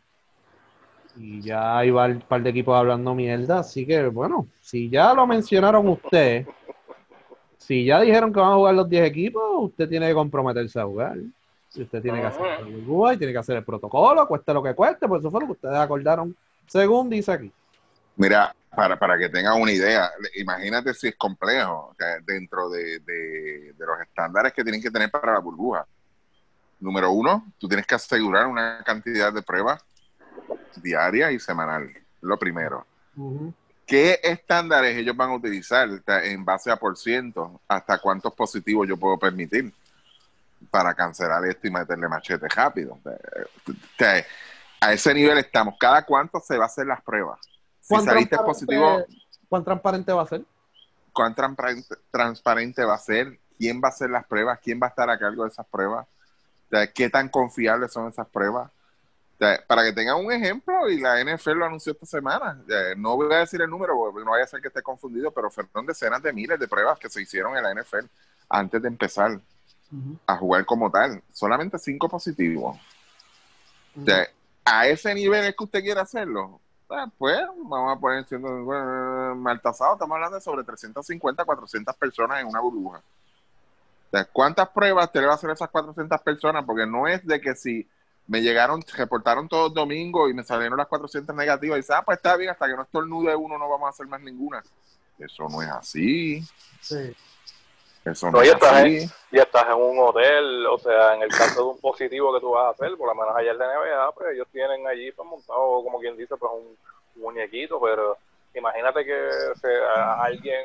y ya hay un par de equipos hablando mierda. Así que, bueno, si ya lo mencionaron usted, si ya dijeron que van a jugar los 10 equipos, usted tiene que comprometerse a jugar. Y usted tiene que hacer burbuja y tiene que hacer el protocolo, cueste lo que cueste, pues eso fue lo que ustedes acordaron, según dice aquí. Mira, para, para que tengan una idea, imagínate si es complejo o sea, dentro de, de- de los estándares que tienen que tener para la burbuja. Número uno, tú tienes que asegurar una cantidad de pruebas diaria y semanal. Lo primero. ¿Qué estándares ellos van a utilizar en base a por ciento? ¿Hasta cuántos positivos yo puedo permitir para cancelar esto y meterle machete rápido? O sea, a ese nivel estamos. ¿Cada cuánto se va a hacer las pruebas? Si ¿Cuán saliste positivo, ¿Cuán transparente va a ser? ¿cuán transparente, transparente va a ser? ¿Quién va a hacer las pruebas? ¿Quién va a estar a cargo de esas pruebas? O sea, ¿Qué tan confiables son esas pruebas? O sea, para que tengan un ejemplo, y la NFL lo anunció esta semana, no voy a decir el número, porque no vaya a ser que esté confundido, pero fueron decenas de miles de pruebas que se hicieron en la NFL antes de empezar a jugar como tal. Solamente cinco positivos. A ese nivel es que usted quiere hacerlo. Ah, pues vamos a poner siendo bueno, mal tasado, estamos hablando de sobre 350, 400 personas en una burbuja. O ¿cuántas pruebas te le va a hacer esas 400 personas? Porque no es de que si me llegaron, reportaron todos domingos y me salieron las 400 negativas y dice, ah, pues está bien, hasta que no estornude uno no vamos a hacer más ninguna. Eso no es así. Sí. Eso no es estás y estás en un hotel, o sea, en el caso de un positivo que tú vas a hacer, por lo menos allá en la NBA, pues ellos tienen allí pues, montado, como quien dice, pues un, un muñequito, pero imagínate que sea alguien,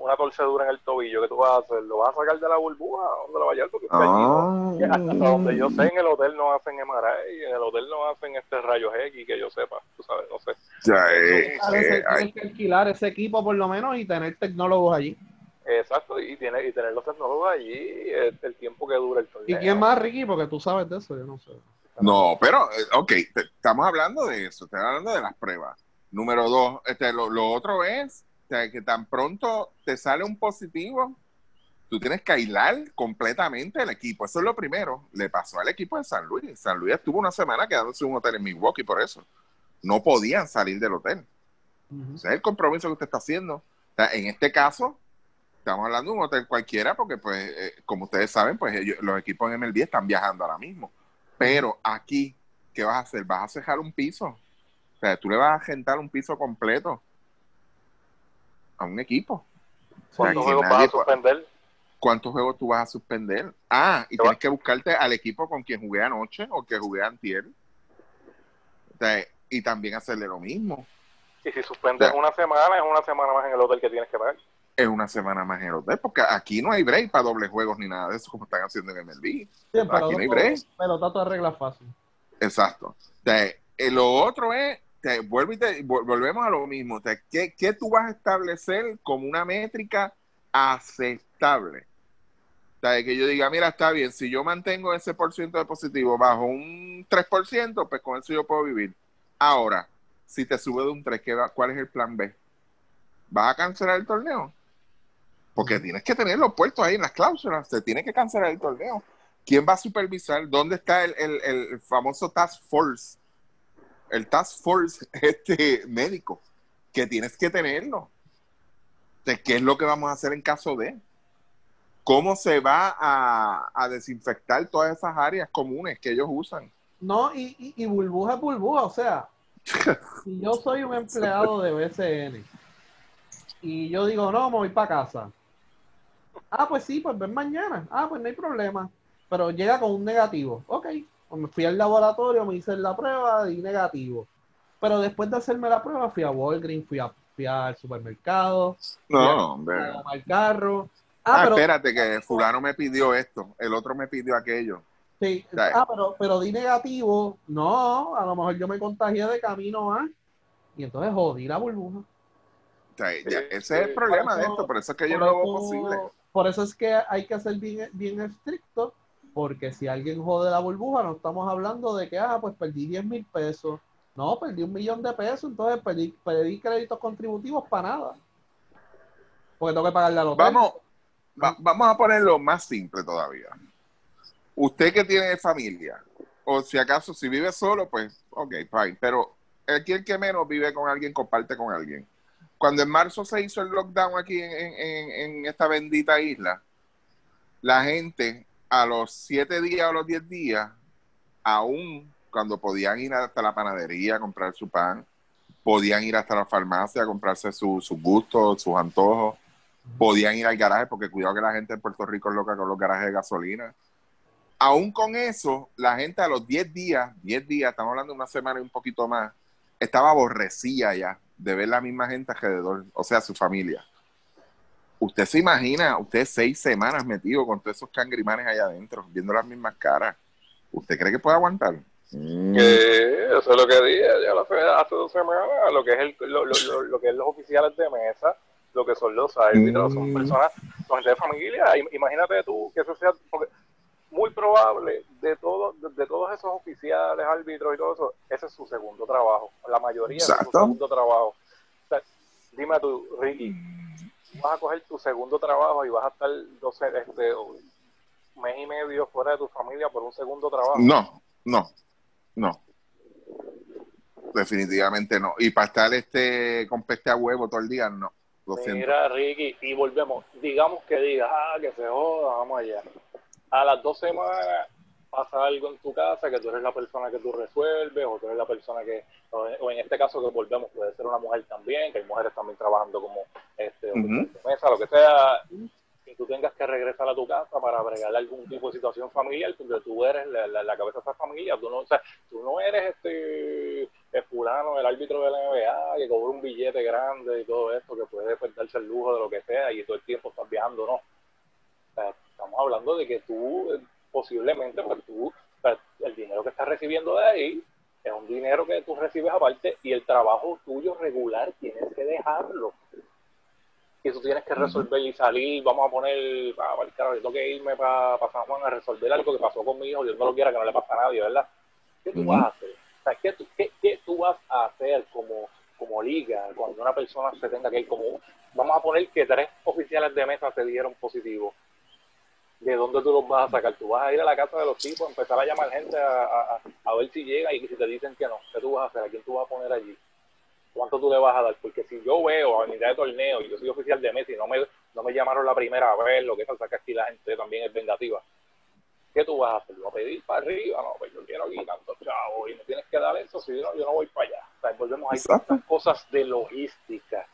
una torcedura en el tobillo que tú vas a hacer, ¿lo vas a sacar de la burbuja? ¿Dónde lo vas a llevar? Porque que allí no- Ah. hasta donde yo sé, en el hotel no hacen MRI, en el hotel no hacen este rayos X, que yo sepa, tú sabes, no sé. Ya, eh, Claro, eh, que alquilar ese equipo por lo menos y tener tecnólogos allí. Exacto, y, tiene, y tener los tecnólogos allí el, el tiempo que dura el ¿Y torneo. quién más, Ricky? Porque tú sabes de eso, yo no sé. No, pero, eh, ok, te- estamos hablando de eso, estamos hablando de las pruebas. Número dos, este, lo, lo otro es o sea, que tan pronto te sale un positivo, tú tienes que aislar completamente el equipo. Eso es lo primero. Le pasó al equipo de San Luis. San Luis estuvo una semana quedándose en un hotel en Milwaukee por eso. No podían salir del hotel. Ese es el compromiso que usted está haciendo. O sea, en este caso, estamos hablando de un hotel cualquiera porque, pues, eh, como ustedes saben, pues ellos- los equipos en MLB están viajando ahora mismo. Pero aquí, ¿qué vas a hacer? Vas a cejar un piso. O sea, tú le vas a rentar un piso completo a un equipo. ¿Cuántos juegos vas a suspender? ¿Cuántos juegos tú vas a suspender? Ah, y tienes va- que buscarte al equipo con quien jugué anoche o que jugué antier. O sea, y también hacerle lo mismo. Y si suspendes una semana, es una semana más en el hotel que tienes que pagar. Es una semana más en el hotel, porque aquí no hay break para dobles juegos ni nada de eso como están haciendo en MLB. Sí, Aquí no hay break. Pelotato arregla fácil. Exacto. Sea, eh, lo otro es, te, vuelvo y te- vol- volvemos a lo mismo. Sea, ¿qué, qué tú vas a establecer como una métrica aceptable? Que yo diga, mira, está bien, si yo mantengo ese por ciento de positivo bajo un 3%, pues con eso yo puedo vivir. Ahora, si te sube de un 3, ¿qué va- ¿cuál es el plan B? ¿Vas a cancelar el torneo? Porque tienes que tenerlo puesto ahí en las cláusulas, se tiene que cancelar el torneo. ¿Quién va a supervisar? ¿Dónde está el, el- el famoso task force? El task force este médico. que tienes que tenerlo. ¿qué es lo que vamos a hacer en caso de? ¿Cómo se va a, a desinfectar todas esas áreas comunes que ellos usan? No, y, y, y burbuja es burbuja, o sea, si yo soy un empleado de BCN y yo digo, no, me voy para casa. Ah, pues sí, pues ven mañana. Ah, pues no hay problema. Pero llega con un negativo. Ok, pues me fui al laboratorio, me hice la prueba y negativo. Pero después de hacerme la prueba, fui a Walgreens, fui, a, fui al supermercado, fui a- No, hombre. a tomar carro. Ah, Ah, pero, espérate, que fulano me pidió esto, el otro me pidió aquello. sí, ah, pero, pero di negativo. No, a lo mejor yo me contagié de camino a. Y entonces jodí la burbuja. O sea, ya- Sí, ese es el problema de esto, por eso es que yo no lo veo posible. Por eso es que hay que ser bien, bien estricto, porque si alguien jode la burbuja, no estamos hablando de que, ah, pues perdí 10 mil pesos. No, perdí un millón de pesos, entonces perdí, perdí créditos contributivos para nada. Porque tengo que pagarle a los Vamos, va- vamos a ponerlo más simple todavía. Usted que tiene familia, o si acaso si vive solo, pues, ok, fine. Pero el que menos vive con alguien, comparte con alguien. Cuando en marzo se hizo el lockdown aquí en, en- en- esta bendita isla, la gente a los siete días o los diez días, aún cuando podían ir hasta la panadería a comprar su pan, podían ir hasta la farmacia a comprarse su- sus gustos, sus antojos, podían ir al garaje, porque cuidado que la gente en Puerto Rico es loca con los garajes de gasolina. Aún con eso, la gente a los 10 días, 10 días, estamos hablando de una semana y un poquito más, estaba aborrecida ya de ver la misma gente alrededor, o sea, su familia. Usted se imagina, usted seis semanas metido con todos esos cangrimanes allá adentro, viendo las mismas caras. ¿Usted cree que puede aguantar? Mm. Que eso es lo que dije ya lo hace dos semanas, lo que es el, lo, lo, lo, lo que es los oficiales de mesa, lo que son los árbitros, son Mm. personas, son gente de familia. Im- Imagínate tú que eso sea, porque muy probable de todos, de, de todos esos oficiales, árbitros y todo eso, ese es su segundo trabajo. La mayoría ese es su Exacto. segundo trabajo. O sea, dime tú, Ricky, vas a coger tu segundo trabajo y vas a estar 12, este, un mes y medio fuera de tu familia por un segundo trabajo. No, no, no. Definitivamente no. Y para estar este con peste a huevo todo el día, no. Lo siento. Mira, Ricky, y volvemos. Digamos que digas, ah, que se joda, vamos allá. A las dos semanas pasa algo en tu casa que tú eres la persona que tú resuelves, o tú eres la persona que, o en, este caso que volvemos, puede ser una mujer también, que hay mujeres también trabajando como este, de mesa, lo que sea, y tú tengas que regresar a tu casa para bregarle algún tipo de situación familiar, porque tú eres la, la- la cabeza de esa familia, tú no, o sea, tú no eres este el fulano, el árbitro de la NBA, que cobra un billete grande y todo esto, que puede pues, darse el lujo de lo que sea y todo el tiempo estás viajando, no. O sea, estamos hablando de que tú, eh, posiblemente, pues tú, o sea, el dinero que estás recibiendo de ahí es un dinero que tú recibes aparte y el trabajo tuyo regular tienes que dejarlo. Y tú tienes que resolver y salir, vamos a poner, ah, carajo, yo tengo que irme para San Juan a resolver algo que pasó con mi hijo, Dios no lo quiera, que no le pasa a nadie, ¿verdad? ¿Qué tú vas a hacer? O sea, ¿qué, tú, qué, qué tú vas a hacer como, como liga cuando una persona se tenga que ir como... Vamos a poner que tres oficiales de mesa se dieron positivos. ¿De dónde tú los vas a sacar? Tú vas a ir a la casa de los tipos, empezar a llamar gente a, a, a- ver si llega y si te dicen que no, ¿qué tú vas a hacer? ¿A quién tú vas a poner allí? ¿Cuánto tú le vas a dar? Porque si yo veo a mitad de torneo y yo soy oficial de mesa y no me, no me llamaron la primera vez, lo que pasa es que aquí la gente también es vengativa. ¿Qué tú vas a hacer? ¿Vas a pedir para arriba? No, pues yo quiero aquí tanto chavo y me tienes que dar eso, si no, yo no voy para allá. O sea, volvemos a tantas cosas de logística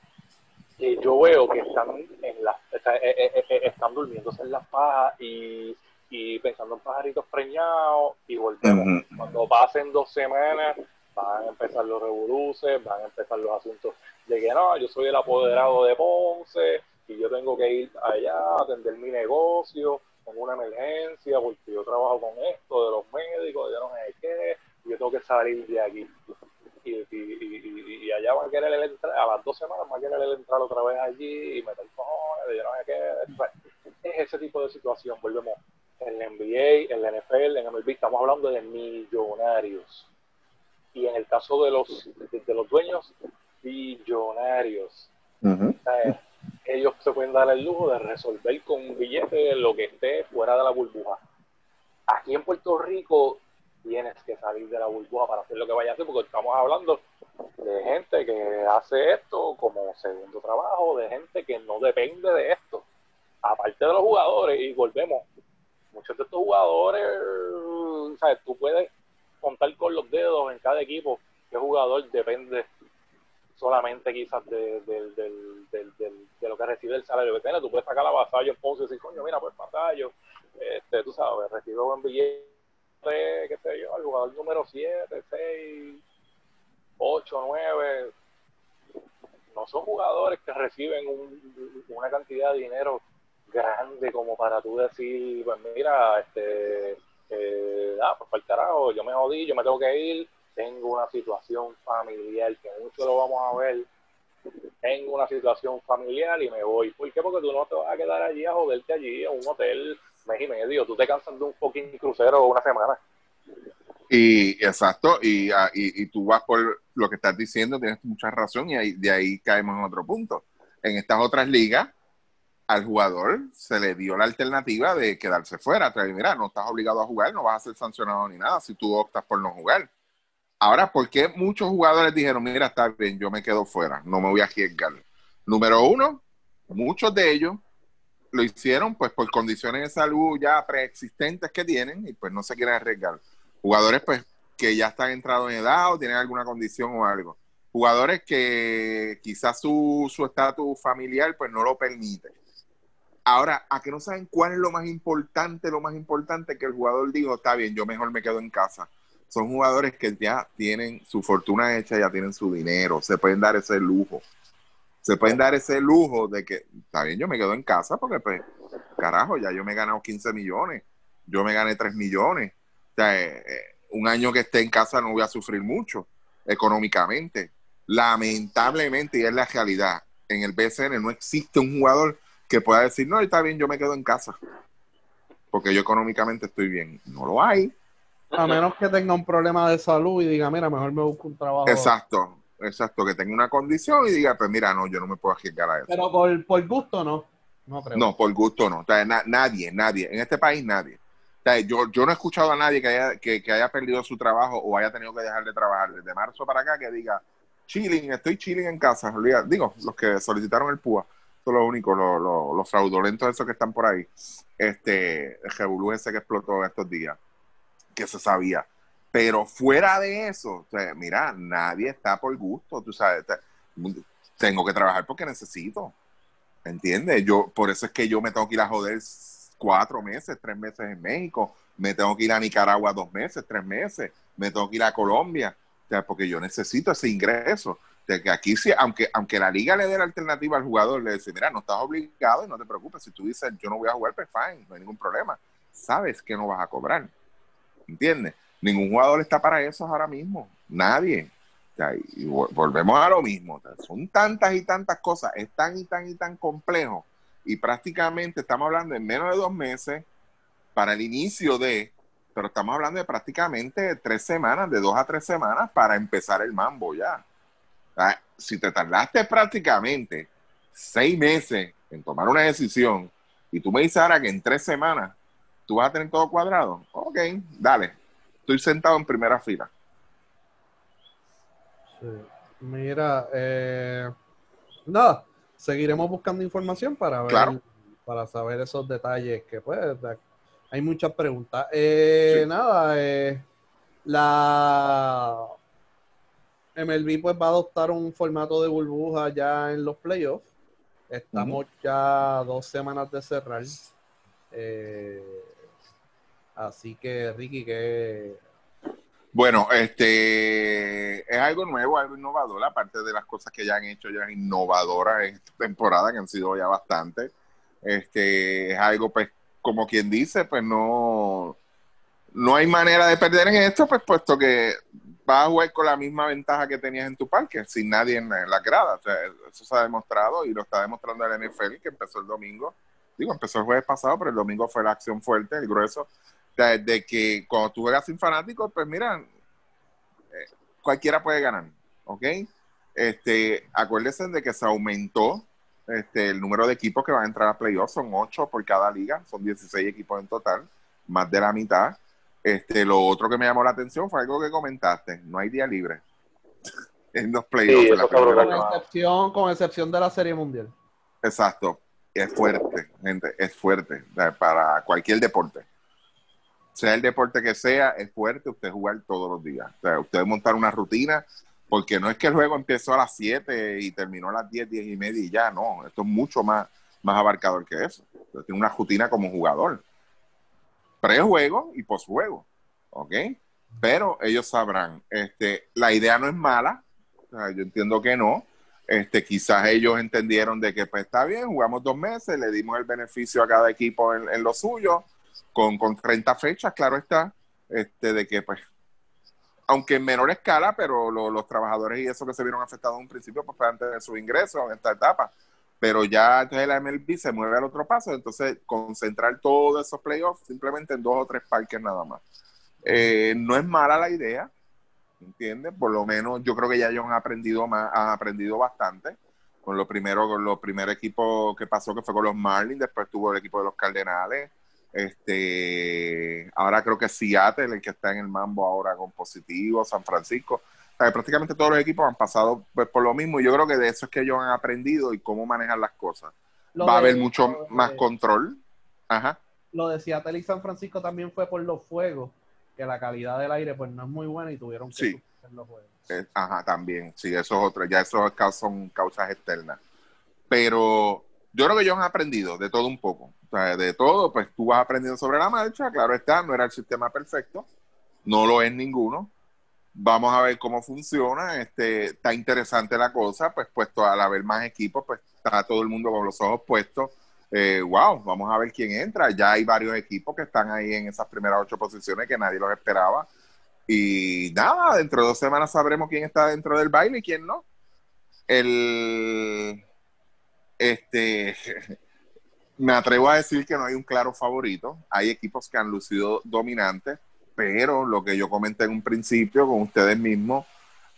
yo veo que están en la, está- eh, eh, eh, están durmiéndose en las pajas y, y pensando en pajaritos preñados y volvemos. Cuando pasen dos semanas van a empezar los revoluces, van a empezar los asuntos de que no, yo soy el apoderado de Ponce y yo tengo que ir allá a atender mi negocio, tengo una emergencia porque yo trabajo con esto de los médicos, yo no sé qué, y yo tengo que salir de aquí. Y, y, y, allá van a querer él entrar, a las dos semanas van a querer entrar otra vez allí y meter cojones, de yo no sé qué. O sea, es ese tipo de situación, volvemos. En la NBA, en la NFL, en MLB, estamos hablando de millonarios. Y en el caso de los, de, de los dueños, billonarios. Ellos se pueden dar el lujo de resolver con un billete lo que esté fuera de la burbuja. Aquí en Puerto Rico tienes que salir de la burbuja para hacer lo que vayas a hacer, porque estamos hablando de gente que hace esto como segundo trabajo de gente que no depende de esto. Aparte de los jugadores, y volvemos, muchos de estos jugadores, ¿sabes? Tú puedes contar con los dedos en cada equipo qué jugador depende solamente quizás de, lo que recibe el salario que tiene. Tú puedes sacar a Vasallo en Ponce y decir, coño, mira, pues Vasallo, este, tú sabes, recibe buen billete, qué sé yo, el jugador número 7, 6, 8, 9. No son jugadores que reciben una cantidad de dinero grande como para tú decir, pues mira, este, eh, ah, pues para el yo me jodí, yo me tengo que ir, tengo una situación familiar, que mucho lo vamos a ver, tengo una situación familiar y me voy. ¿Por qué? Porque tú no te vas a quedar allí a joderte allí, a un hotel mes y medio, tú te cansas de un fucking crucero una semana. Y exacto, y, ah, y, tú vas por lo que estás diciendo, tienes mucha razón, y de ahí caemos en otro punto. En estas otras ligas, al jugador se le dio la alternativa de quedarse fuera. mira, no estás obligado a jugar, no vas a ser sancionado ni nada si tú optas por no jugar. Ahora, ¿por qué muchos jugadores dijeron, mira, está bien, yo me quedo fuera, no me voy a arriesgar? Número uno, muchos de ellos lo hicieron pues por condiciones de salud ya preexistentes que tienen y pues no se quieren arriesgar. Jugadores pues que ya están entrados en edad o tienen alguna condición o algo. Jugadores que quizás su estatus familiar pues no lo permite. Ahora, a que no saben cuál es lo más importante, lo más importante que el jugador dijo, está bien, yo mejor me quedo en casa. Son jugadores que ya tienen su fortuna hecha, ya tienen su dinero, se pueden dar ese lujo. Se pueden dar ese lujo de que, está bien, yo me quedo en casa porque, pues, carajo, ya yo me he ganado 15 millones, yo me gané 3 millones. O sea, eh, eh, un año que esté en casa no voy a sufrir mucho económicamente. Lamentablemente, y es la realidad, en el BCN no existe un jugador que pueda decir, no, está bien, yo me quedo en casa, porque yo económicamente estoy bien. No lo hay. A menos que tenga un problema de salud y diga, mira, mejor me busco un trabajo. Exacto, exacto, que tenga una condición y diga, pues mira, no, yo no me puedo arriesgar a eso. Pero por, por gusto no. No, no, por gusto no. nadie, nadie, en este país nadie. yo, yo no he escuchado a nadie que haya, que, que haya perdido su trabajo o haya tenido que dejar de trabajar desde marzo para acá que diga, chilling, estoy chilling en casa. Digo, los que solicitaron el PUA son lo único, los lo, lo fraudulentos esos que están por ahí. Este, el revolú ese que explotó estos días, que se sabía. Pero fuera de eso, mira, nadie está por gusto, tú sabes, tengo que trabajar porque necesito, ¿entiendes? Yo, por eso es que yo me tengo que ir a joder cuatro meses, tres meses en México, me tengo que ir a Nicaragua dos meses, tres meses, me tengo que ir a Colombia, porque yo necesito ese ingreso de que aquí sí, aunque, aunque la liga le dé la alternativa al jugador, le dice, mira, no estás obligado y no te preocupes, si tú dices, yo no voy a jugar, pues fine, no hay ningún problema. Sabes que no vas a cobrar. ¿Entiendes? Ningún jugador está para eso ahora mismo. Nadie. y volvemos a lo mismo. son tantas y tantas cosas, es tan y tan y tan complejo. Y prácticamente estamos hablando en menos de dos meses para el inicio de, pero estamos hablando de prácticamente tres semanas, de dos a tres semanas para empezar el mambo ya. Si te tardaste prácticamente seis meses en tomar una decisión y tú me dices ahora que en tres semanas tú vas a tener todo cuadrado, ok, dale, estoy sentado en primera fila. Mira, eh, nada, seguiremos buscando información para ver, para saber esos detalles que pues hay muchas preguntas. Eh, nada, eh, la MLB pues va a adoptar un formato de burbuja ya en los playoffs. Estamos ya dos semanas de cerrar. Eh, así que, Ricky, que... Bueno, este es algo nuevo, algo innovador, aparte de las cosas que ya han hecho ya innovadoras en esta temporada, que han sido ya bastante. Este es algo, pues, como quien dice, pues no, no hay manera de perder en esto, pues puesto que vas a jugar con la misma ventaja que tenías en tu parque, sin nadie en la grada. eso se ha demostrado y lo está demostrando el NFL, que empezó el domingo. Digo, empezó el jueves pasado, pero el domingo fue la acción fuerte, el grueso, de, que cuando tú juegas sin fanáticos, pues mira, eh, cualquiera puede ganar, ¿ok? Este, acuérdense de que se aumentó este, el número de equipos que van a entrar a playoffs, son 8 por cada liga, son 16 equipos en total, más de la mitad. Este, lo otro que me llamó la atención fue algo que comentaste, no hay día libre. en los playoffs. Sí, en la eso está primera brutal. Con excepción, con excepción de la Serie Mundial. Exacto. Es fuerte, gente, es fuerte para cualquier deporte. Sea el deporte que sea, es fuerte usted jugar todos los días. O sea, usted montar una rutina, porque no es que el juego empezó a las 7 y terminó a las 10, 10 y media y ya, no. Esto es mucho más, más abarcador que eso. Tiene una rutina como jugador. Prejuego y posjuego. ¿Ok? Pero ellos sabrán. Este, la idea no es mala. Yo entiendo que no. Este, quizás ellos entendieron de que pues está bien, jugamos dos meses, le dimos el beneficio a cada equipo en lo suyo, con, con 30 fechas, claro está, este, de que pues, aunque en menor escala, pero lo- los trabajadores y eso que se vieron afectados en un principio, pues puedan tener sus ingresos en esta etapa. Pero ya entonces la MLB se mueve al otro paso, entonces concentrar todos esos playoffs simplemente en dos o tres parques nada más. Eh, no es mala la idea, ¿entiendes? Por lo menos yo creo que ya ellos han aprendido más, han aprendido bastante. Con lo primero, con los primeros equipos que pasó, que fue con los Marlins, después tuvo el equipo de los Cardenales. Este, ahora creo que Seattle, el que está en el mambo ahora con positivo, San Francisco. O sea, que prácticamente todos los equipos han pasado pues, por lo mismo. y Yo creo que de eso es que ellos han aprendido y cómo manejar las cosas. Lo Va a haber mucho de- más control. Ajá. Lo de Seattle y San Francisco también fue por los fuegos, que la calidad del aire pues no es muy buena y tuvieron que Sí. los juegos. Eh, ajá, también. Sí, eso es otro. Ya esos son causas externas. Pero yo creo que ellos han aprendido de todo un poco. De todo, pues tú vas aprendiendo sobre la marcha. Claro está, no era el sistema perfecto. No lo es ninguno. Vamos a ver cómo funciona. Este, está interesante la cosa, pues puesto al haber más equipos, pues está todo el mundo con los ojos puestos. Eh, wow, vamos a ver quién entra. Ya hay varios equipos que están ahí en esas primeras ocho posiciones que nadie los esperaba. Y nada, dentro de dos semanas sabremos quién está dentro del baile y quién no. El este me atrevo a decir que no hay un claro favorito. Hay equipos que han lucido dominantes, pero lo que yo comenté en un principio con ustedes mismos,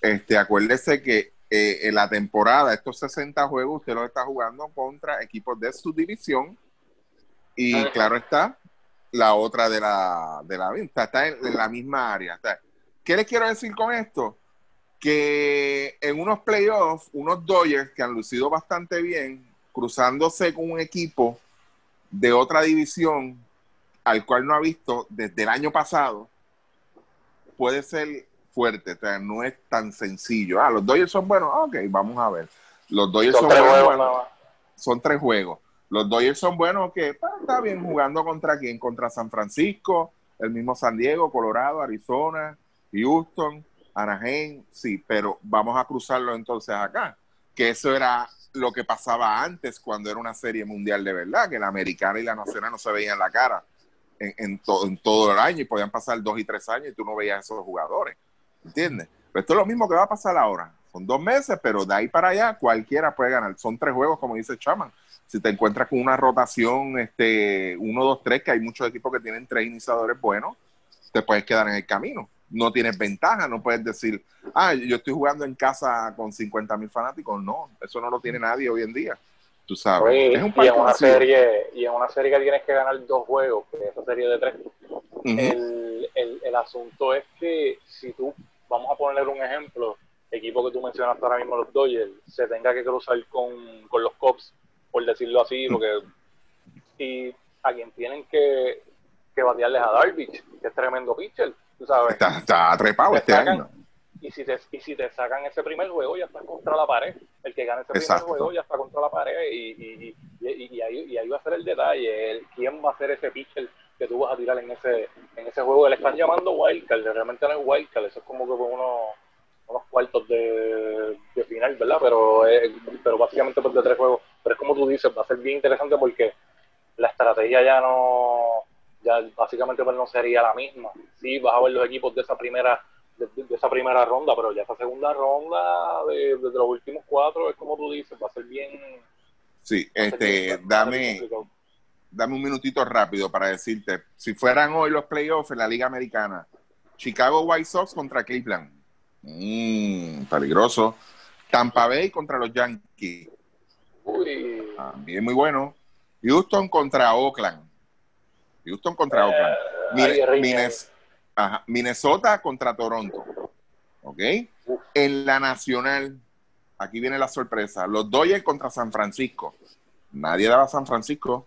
este, acuérdese que eh, en la temporada, estos 60 juegos, usted los está jugando contra equipos de su división. Y Ajá. claro está, la otra de la, de la está, está en, en la misma área. Está. ¿Qué les quiero decir con esto? Que en unos playoffs, unos Dodgers que han lucido bastante bien, cruzándose con un equipo de otra división al cual no ha visto desde el año pasado, puede ser fuerte. O sea, no es tan sencillo. Ah, los Dodgers son buenos. Ah, ok, vamos a ver. Los Dodgers Son son, tres buenos. juegos bueno, son tres juegos. Los Dodgers son buenos que está bien jugando contra quién, contra San Francisco, el mismo San Diego, Colorado, Arizona, Houston, Anaheim, sí, pero vamos a cruzarlo entonces acá, que eso era lo que pasaba antes cuando era una serie mundial de verdad, que la americana y la nacional no se veían la cara en, en, en todo el año y podían pasar dos y tres años y tú no veías a esos jugadores, ¿entiendes? Pero esto es lo mismo que va a pasar ahora. Son dos meses, pero de ahí para allá cualquiera puede ganar. Son tres juegos, como dice Chaman. Si te encuentras con una rotación, este, uno, dos, tres, que hay muchos equipos que tienen tres iniciadores buenos, te puedes quedar en el camino. No tienes ventaja, no puedes decir, ah, yo estoy jugando en casa con 50 mil fanáticos. No, eso no lo tiene nadie hoy en día. Tú sabes. Oye, es un y en una vacío. serie y en una serie que tienes que ganar dos juegos que es esa serie de tres el, el, el asunto es que si tú vamos a ponerle un ejemplo equipo que tú mencionaste ahora mismo los Dodgers se tenga que cruzar con, con los Cubs por decirlo así porque y a quien tienen que, que batearles a Darvish que es tremendo pitcher tú sabes. Está, está trepado Te este sacan- año. y si te y si te sacan ese primer juego ya estás contra la pared. El que gane ese Exacto. primer juego ya está contra la pared y, y, y, y- y ahí, y ahí va a ser el detalle el, quién va a ser ese pitcher que tú vas a tirar en ese en ese juego. Le están llamando wildcard realmente no es wildcard eso es como que con unos cuartos de, de final verdad pero eh, pero básicamente pues de tres juegos. Pero es como tú dices va a ser bien interesante porque la estrategia ya no ya básicamente pues no sería la misma sí vas a ver los equipos de esa primera de, de esa primera ronda, pero ya esa segunda ronda de, de los últimos cuatro es como tú dices, va a ser bien. Sí, este, bien- dame, dame un minutito rápido para decirte, si fueran hoy los playoffs en la Liga Americana, Chicago White Sox contra Cleveland, Mm, peligroso. Tampa Bay contra los Yankees, Uy, también muy bueno. Houston contra Oakland, Houston contra Oakland. eh. Mines- ajá, Minnesota contra Toronto, ¿Ok? En la nacional, aquí viene la sorpresa. Los Dodgers contra San Francisco. Nadie daba San Francisco.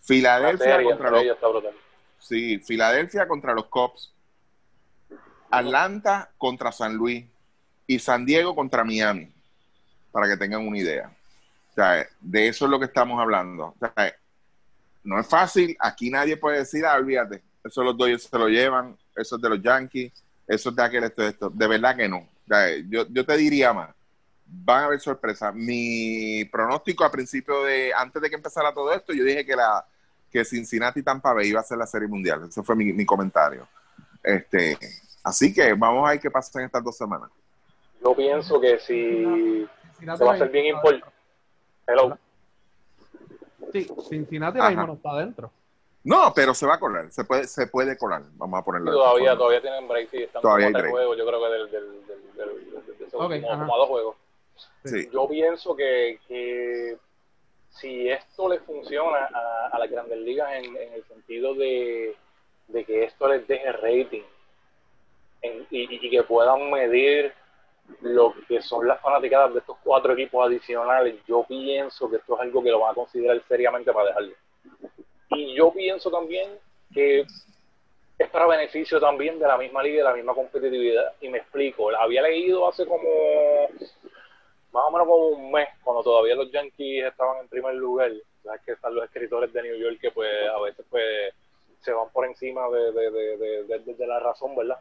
Filadelfia contra los... Sí, Filadelfia contra los Cubs. Atlanta contra San Luis. Y San Diego contra Miami. Para que tengan una idea. O sea, de eso es lo que estamos hablando. O sea, no es fácil. Aquí nadie puede decir, ah, olvídate. Eso los Dodgers se lo llevan. Eso es de los Yankees. Eso es de aquel, esto, esto. De verdad que no. Yo, yo te diría más van a haber sorpresas. Mi pronóstico a principio de, antes de que empezara todo esto, yo dije que la que Cincinnati Tampa Bay iba a ser la serie mundial. Ese fue mi, comentario. Este, así que vamos a ver qué pasa en estas dos semanas. Yo pienso que si se va a ser bien importante. Hello. Sí, Cincinnati ahora mismo no está adentro. No, pero se va a colar, se puede, se puede colar, vamos a ponerlo. todavía, todavía tienen break, sí, están todavía hay juegos, yo creo que del, del, del, del, okay, como, a dos juegos. Yo pienso que, si esto le funciona a, las grandes ligas en, el sentido de, que esto les deje rating y, que puedan medir lo que son las fanaticadas de estos cuatro equipos adicionales, yo pienso que esto es algo que lo van a considerar seriamente para dejarlo. Y yo pienso también que es para beneficio también de la misma liga y de la misma competitividad. Y me explico, había leído hace como más o menos como un mes, cuando todavía los Yankees estaban en primer lugar, sabes que están los escritores de New York que pues a veces pues se van por encima de, de, la razón, ¿verdad?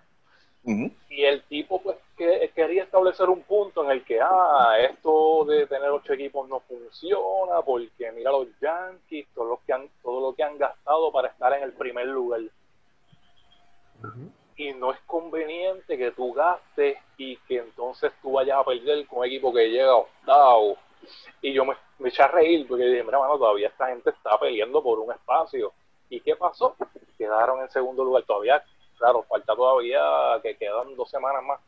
Y el tipo pues que, quería establecer un punto en el que, ah, esto de tener ocho equipos no funciona porque mira los Yankees, todo lo que han, todo lo que han gastado para estar en el primer lugar y no es conveniente que tú gastes y que entonces tú vayas a perder con un equipo que llega octavo. Y yo me, me eché a reír porque dije, mira, mano, todavía esta gente está peleando por un espacio. ¿Y qué pasó? Quedaron en segundo lugar. Todavía, claro, falta todavía que quedan dos semanas más.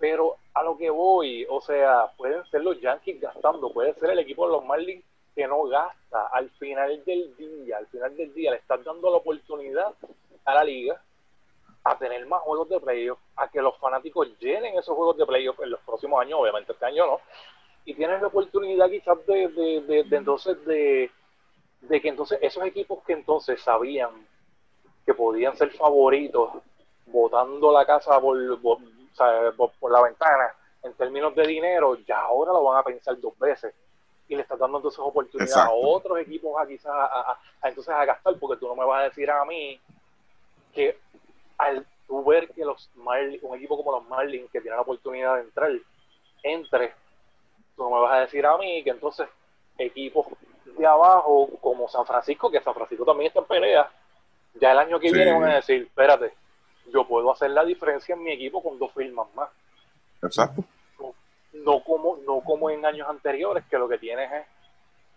Pero a lo que voy, o sea, pueden ser los Yankees gastando, puede ser el equipo de los Marlins que no gasta. Al final del día, al final del día le están dando la oportunidad a la liga a tener más juegos de playoff, a que los fanáticos llenen esos juegos de playoff en los próximos años, obviamente este año no, y tienes la oportunidad quizás de, de, de, entonces de, de que entonces esos equipos que entonces sabían que podían ser favoritos botando la casa por, por, la ventana en términos de dinero, ya ahora lo van a pensar dos veces. Y le estás dando entonces oportunidad a otros equipos a quizás a, entonces a gastar porque tú no me vas a decir a mí que al tú ver que los Marlins, un equipo como los Marlins que tiene la oportunidad de entrar, entre, tú no me vas a decir a mí que entonces equipos de abajo como San Francisco, que San Francisco también está en pelea, ya el año que viene van a decir, espérate, yo puedo hacer la diferencia en mi equipo con dos firmas más. Exacto. No, como, no como en años anteriores, que lo que tienes es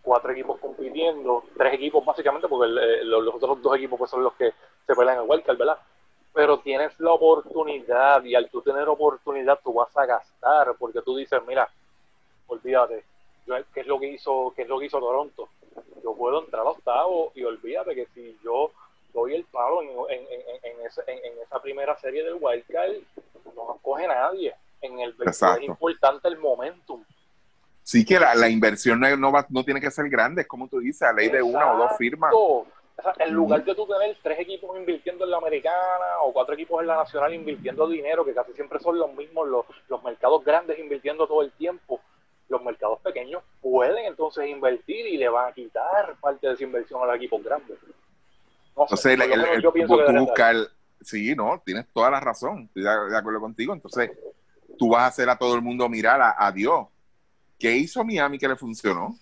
cuatro equipos compitiendo, tres equipos básicamente, porque los, otros dos equipos pues son los que se pelean en el wildcard, ¿verdad? pero tienes la oportunidad y al tú tener oportunidad tú vas a gastar porque tú dices, mira, olvídate, ¿qué es lo que hizo, qué es lo que hizo Toronto? Yo puedo entrar a octavo y olvídate que si yo doy el palo en, en, en, en esa primera serie del Wildcard, no nos coge nadie. En el es importante el momentum. Sí que la, inversión no, va, no tiene que ser grande, es como tú dices, a ley de una o dos firmas en lugar de tú tener tres equipos invirtiendo en la americana o cuatro equipos en la nacional invirtiendo dinero, que casi siempre son los mismos, los, los mercados grandes invirtiendo todo el tiempo, los mercados pequeños pueden entonces invertir y le van a quitar parte de esa inversión a los equipos grandes. Entonces, yo pienso que buscar, sí, no, tienes toda la razón, estoy de, acuerdo contigo. Entonces, tú vas a hacer a todo el mundo mirar a, a Dios. ¿Qué hizo Miami que le funcionó?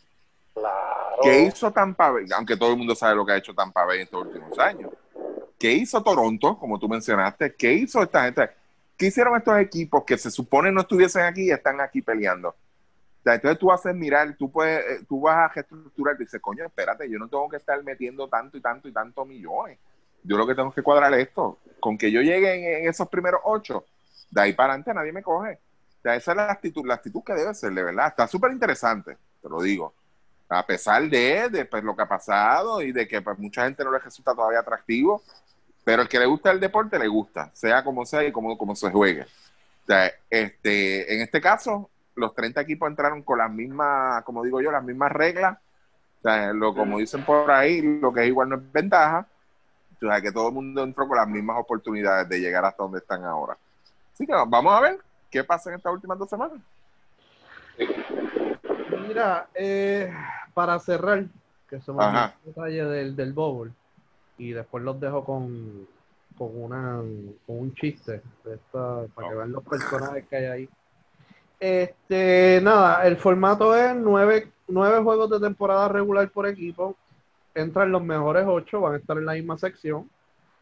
¿Qué hizo Tampa Bay? Aunque todo el mundo sabe lo que ha hecho Tampa Bay en estos últimos años. ¿Qué hizo Toronto, como tú mencionaste? ¿Qué hizo esta gente? ¿Qué hicieron estos equipos que se supone no estuviesen aquí y están aquí peleando? Entonces tú haces mirar, tú puedes, eh, tú vas a reestructurar y dices, coño, espérate, yo no tengo que estar metiendo tanto y tanto y tantos millones. Yo lo que tengo que cuadrar esto. Con que yo llegue en, esos primeros ocho, de ahí para adelante nadie me coge. O sea, esa es la actitud, la actitud que debe ser, de verdad. Está súper interesante, te lo digo a pesar de, pues, lo que ha pasado y de que pues, mucha gente no le resulta todavía atractivo, pero el que le gusta el deporte le gusta, sea como sea y como, como se juegue. sea, este, en este caso, los 30 equipos entraron con las mismas, como digo yo, las mismas reglas. O sea, lo, como dicen por ahí, lo que es igual no es ventaja. O sea, que todo el mundo entró con las mismas oportunidades de llegar hasta donde están ahora. Así que vamos a ver qué pasa en estas últimas dos semanas. Mira, eh, para cerrar, que somos Ajá. un detalle del, del bowl, y después los dejo con, con, una, con un chiste de esta, para que vean los personajes que hay ahí. Este, nada, el formato es nueve, nueve juegos de temporada regular por equipo. Entran los mejores ocho, van a estar en la misma sección.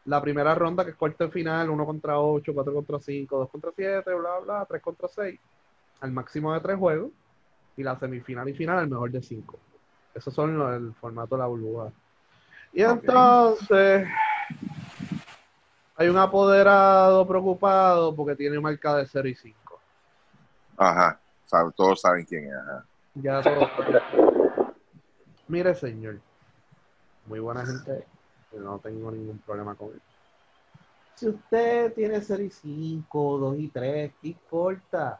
La primera ronda, que es cuarto final, uno contra ocho, cuatro contra cinco, dos contra siete, bla, bla, tres contra seis. Al máximo de tres juegos. Y la semifinal y final, al mejor de cinco. Esos son los, el formato de la burbuja. Y entonces, hay un apoderado preocupado porque tiene marca de 0 y 5. Ajá. Sabe- todos saben quién es. Ajá. Ya todo. Mire, señor. Muy buena gente. Yo no tengo ningún problema con él. Si usted tiene 0 y 5, 2 y 3, ¿qué importa?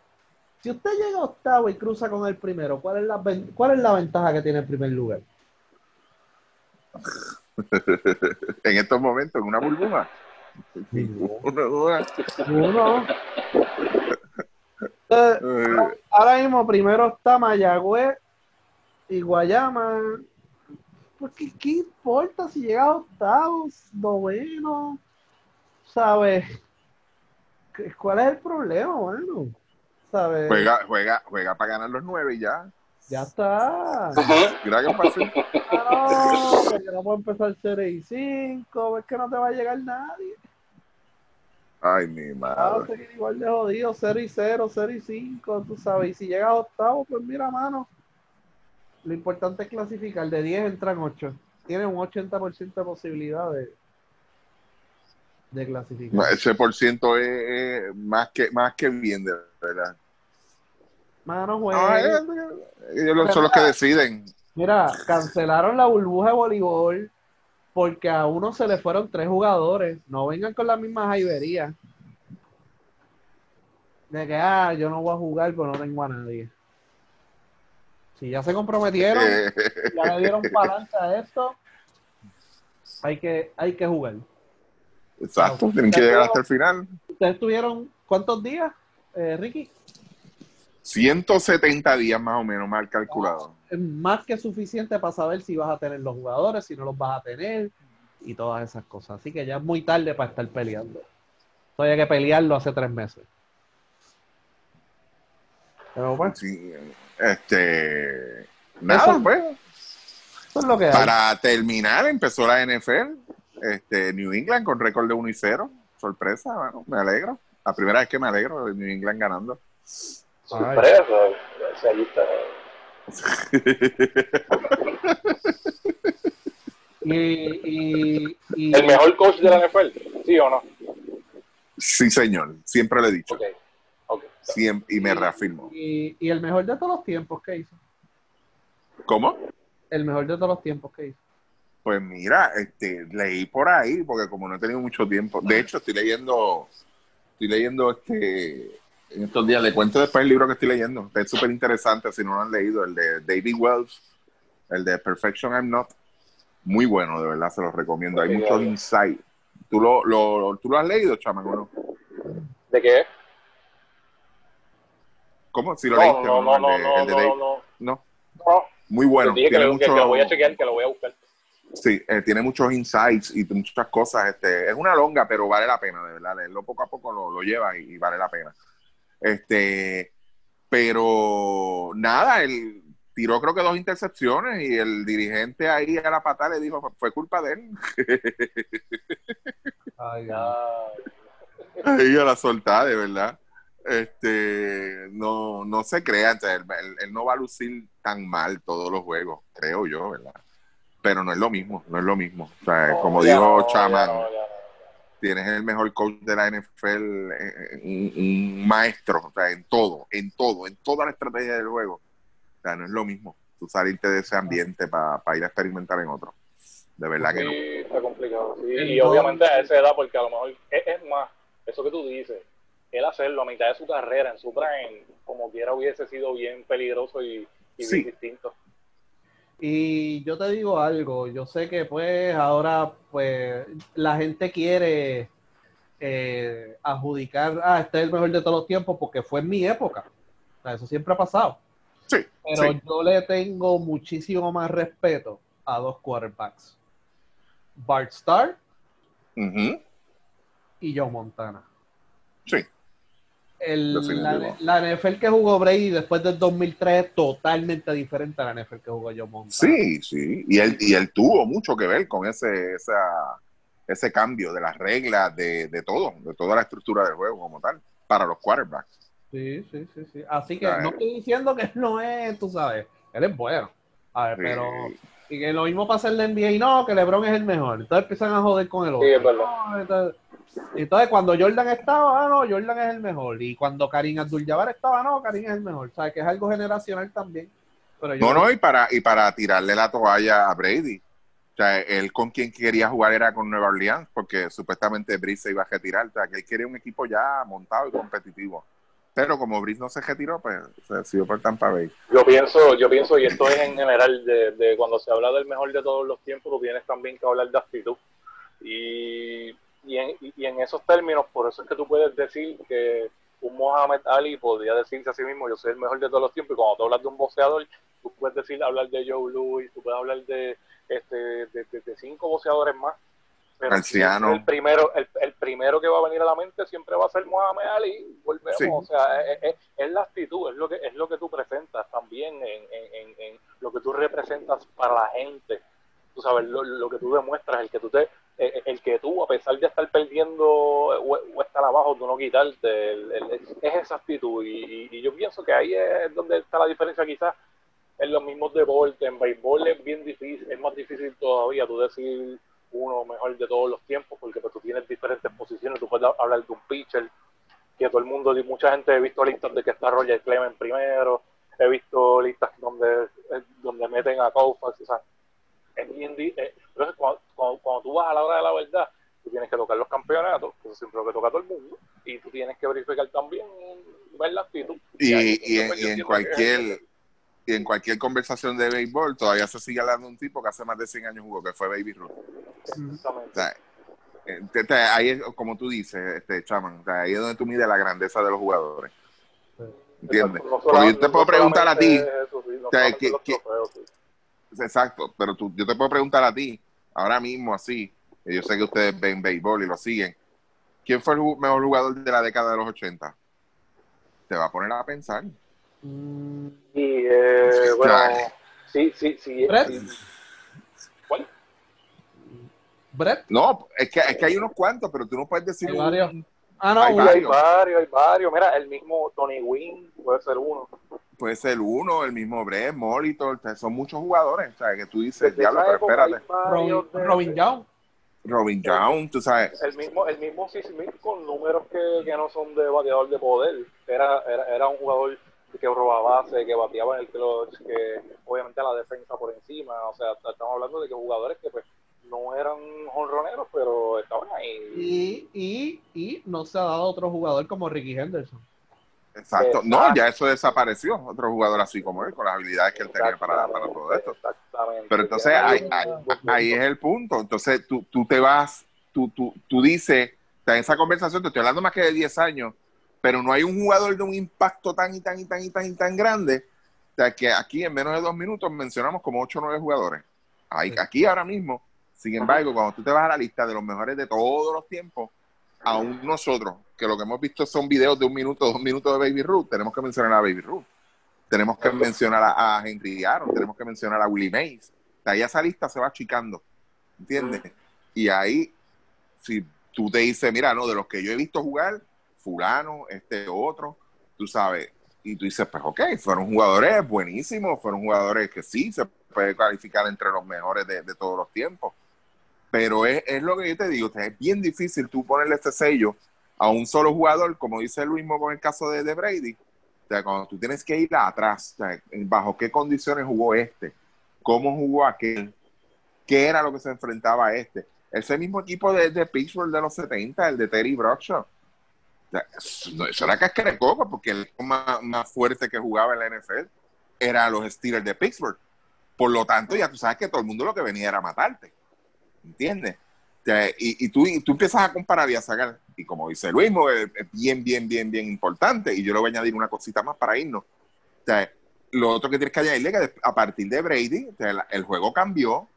Si usted llega a octavo y cruza con el primero, ¿cuál es la, ven- cuál es la ventaja que tiene el primer lugar? en estos momentos, en una burbuja. Una- Uno. Entonces, ahora mismo primero está Mayagüez y Guayama. Porque qué importa si llega a octavos, noveno, ¿sabes? ¿Qué- ¿Cuál es el problema, bueno? ¿Sabes? juega, juega, juega para ganar los nueve y ya. Ya está. Mira qué fácil. Ah, no, porque no puedo empezar 0 y 5, es que no te va a llegar nadie. Ay, mi Ah, madre. igual de jodido, 0 y 0, 0 y 5, tú sabes. Y si llegas a octavo, pues mira, mano. Lo importante es clasificar. De 10 entran 8. Tienen un 80% de posibilidad de, de clasificar. Ese por ciento es, más que más que bien, de verdad. Mano. Ah, eh, ellos son los que deciden. Mira, cancelaron la burbuja de voleibol porque a uno se le fueron tres jugadores. No vengan con las mismas jaiberías. De que, ah, yo no voy a jugar porque no tengo a nadie. Si ya se comprometieron, ya le dieron palanca a esto, hay que, hay que jugar. exacto, tienen que llegar hasta el final. ¿Ustedes tuvieron cuántos días, eh, Ricky? 170 días más o menos, mal calculado. Es más que suficiente para saber si vas a tener los jugadores, si no los vas a tener y todas esas cosas. Así que ya es muy tarde para estar peleando. Hay que pelearlo hace tres meses. Pero pues, Sí, este. Nada, Eso- pues. eso es lo que hay. Para terminar, empezó la NFL. Este, New England con récord de 1 y 0. Sorpresa, bueno, me alegro. La primera vez que me alegro de New England ganando. Sorpresa. Ahí está. Y, y, y- El mejor coach de la NFL, ¿sí o no? sí, señor. Siempre lo he dicho. Ok. Ok. Siempre, y me reafirmo. y- y el mejor de todos los tiempos que hizo. ¿Cómo? El mejor de todos los tiempos que hizo. Pues mira, este, leí por ahí, porque como no he tenido mucho tiempo, de hecho estoy leyendo, estoy leyendo este, en estos días, le cuento después el libro que estoy leyendo, es súper interesante si no lo han leído, el de David Wells, el de Perfection I'm Not, muy bueno, de verdad, se los recomiendo, hay muchos insights. ¿Tú lo, lo, ¿Tú lo has leído, chamaco? no? ¿De qué? ¿Cómo? Si lo No, leíste, no, ¿no? no, El de- el David- no, no. no, muy bueno, dije que que- lo voy a chequear, que lo voy a buscar. Sí, eh, tiene muchos insights y muchas cosas. Este, es una longa, pero vale la pena, de verdad. Leerlo poco a poco lo, lo lleva y, y vale la pena. Este, pero nada, él tiró creo que dos intercepciones y el dirigente ahí a la patada le dijo, fue culpa de él. Ay, Ah, Ahí a la soltada, de verdad. Este, no, no se crea, entonces, él, él- él no va a lucir tan mal todos los juegos, creo yo, ¿verdad? Pero no es lo mismo, no es lo mismo. O sea, no, como dijo no, ya Chaman, no, ya no. Tienes el mejor coach de la NFL, eh, un, un maestro, o sea, en todo, en todo, en toda la estrategia del juego. O sea, no es lo mismo tú salirte de ese ambiente para ir a experimentar en otro. De verdad que no. Sí, está complicado. Sí, y obviamente a esa edad, porque a lo mejor es, es más, eso que tú dices, él hacerlo a mitad de su carrera, en su prime, como quiera hubiese sido bien peligroso y, y Sí. bien distinto. Y yo te digo algo, yo sé que pues ahora pues la gente quiere eh, adjudicar, ah, este es el mejor de todos los tiempos porque fue en mi época. O sea, eso siempre ha pasado. Sí, Pero sí. yo le tengo muchísimo más respeto a dos quarterbacks. Bart Starr y Joe Montana. Sí. El, la, NFL que jugó Brady después del 2003 es totalmente diferente a la NFL que jugó Joe Montana. Sí, sí. Y él, y él tuvo mucho que ver con ese, esa, ese cambio de las reglas, de, de todo, de toda la estructura del juego como tal, para los quarterbacks. Sí, sí, sí, sí. Así que no estoy diciendo que él no es, tú sabes, él es bueno. A ver, Sí. pero y que lo mismo pasa en la NBA y no, que LeBron es el mejor. Entonces empiezan a joder con el otro. Sí, es verdad. No, entonces, entonces, cuando Jordan estaba, ah, no, Jordan es el mejor. Y cuando Karim Abdul-Jabbar estaba, no, Karim es el mejor. O sea, que es algo generacional también. Pero yo No, no, y para, y para tirarle la toalla a Brady. O sea, él con quien quería jugar era con Nueva Orleans, porque supuestamente Brice se iba a retirar. O sea, que él quería un equipo ya montado y competitivo. Pero como Brice no se retiró, pues se decidió por Tampa Bay. Yo pienso, yo pienso, y esto es en general, de, de cuando se habla del mejor de todos los tiempos, tú tienes también que hablar de actitud. Y, y, en, y en esos términos, por eso es que tú puedes decir que un Muhammad Ali podría decirse a sí mismo, yo soy el mejor de todos los tiempos, y cuando tú hablas de un boxeador, tú puedes decir, hablar de Joe Louis, tú puedes hablar de, este, de, de- de cinco boxeadores más. Pero Marciano. El primero, el, el primero que va a venir a la mente siempre va a ser Muhammad Ali. Volvemos, Sí. o sea, es, es- es la actitud, es lo que es lo que tú presentas también en, en- en- en lo que tú representas para la gente. Tú sabes, lo, lo que tú demuestras, el que tú te, eh, el que tú, a pesar de estar perdiendo o, o estar abajo, tú no quitarte, el- el- es esa actitud. Y, y- y yo pienso que ahí es donde está la diferencia quizás en los mismos deportes. En béisbol es bien difícil, es más difícil todavía tú decir uno mejor de todos los tiempos, porque pues, tú tienes diferentes posiciones, tú puedes hablar de un pitcher, que todo el mundo, mucha gente he visto listas de que está Roger Clemens primero, he visto listas donde, eh, donde meten a Koufax, o sea, es bien, eh, pero es cuando, cuando, cuando tú vas a la hora de la verdad, tú tienes que tocar los campeonatos, que eso siempre lo que toca todo el mundo, y tú tienes que verificar también, ver la actitud. Y, y en, y cualquier y en cualquier conversación de béisbol todavía se sigue hablando de un tipo que hace más de 100 años jugó, que fue Baby Ruth. O Exactamente. sea, eh, te- te- ahí es como tú dices, este Chaman, o sea, ahí es donde tú mides la grandeza de los jugadores. ¿Entiendes? No Porque yo te no puedo preguntar a ti, solamente eso, sí, no o sea, solamente que- los que- trofeos, sí. exacto, pero tú, yo te puedo preguntar a ti, ahora mismo así, yo sé que ustedes ven béisbol y lo siguen, ¿quién fue el mejor jugador de la década de los 80? Te va a poner a pensar. Y eh, bueno, sí, sí, sí. Brett. sí. ¿Cuál? Brett, No, es que, es que hay unos cuantos, pero tú no puedes decir Hay un- varios. ah, no, Hay uno- hay varios. varios, hay varios. Mira, el mismo Tony Wynn puede ser uno. puede ser uno, el mismo Brett, Molitor, son muchos jugadores, o sea, que tú dices, Desde diablo, esa pero espérate, varios Robin, Robin Young. Robin Young, tú sabes, El mismo, el mismo. Smith con números que, que no son de bateador de poder. Era, era, era un jugador que robaba base, que bateaba en el clutch, que obviamente la defensa por encima. O sea, estamos hablando de que jugadores que pues no eran jonroneros, pero estaban ahí. Y, y, y no se ha dado otro jugador como Ricky Henderson. Exacto, no, ya eso desapareció, otro jugador así como él, con las habilidades que él tenía para, para todo esto. Exactamente. Pero entonces ahí, ahí- es el punto. Entonces tú, tú te vas, tú, tú, tú dices, en esa conversación te estoy hablando más que de 10 años, pero no hay un jugador de un impacto tan y tan y tan y tan y tan grande. O sea, que aquí en menos de dos minutos mencionamos como 8 o 9 jugadores. Ahí, Sí. aquí ahora mismo, sin embargo, cuando tú te vas a la lista de los mejores de todos los tiempos, aún nosotros, que lo que hemos visto son videos de un minuto, dos minutos de Baby Ruth, tenemos que mencionar a Baby Ruth. Tenemos que mencionar a, a Henry Aaron, tenemos que mencionar a Willie Mays. De ahí esa lista se va achicando, ¿entiendes? Y ahí, si tú te dices, mira, no, de los que yo he visto jugar, fulano, este otro, tú sabes, y tú dices, pues ok, fueron jugadores buenísimos, fueron jugadores que sí se puede calificar entre los mejores de, todos los tiempos. Pero es, es lo que yo te digo, es bien difícil tú ponerle este sello a un solo jugador, como dice Luis Mo con el caso de, Brady. O sea, cuando tú tienes que ir atrás, bajo qué condiciones jugó este, cómo jugó aquel, qué era lo que se enfrentaba a este. Ese mismo equipo de, Pittsburgh de los 70, el de Terry Bradshaw. O sea, eso, era cascara de coco, porque el más, más fuerte que jugaba en la NFL era los Steelers de Pittsburgh. Por lo tanto, ya tú sabes que todo el mundo lo que venía era matarte. ¿Entiendes? Y tú, y tú empiezas a comparar y a sacar, y como dice Luis, es, bien, bien, bien, bien importante, y yo le voy a añadir una cosita más para irnos. O sea, lo otro que tienes que añadirle es que a partir de Brady, o el juego cambió,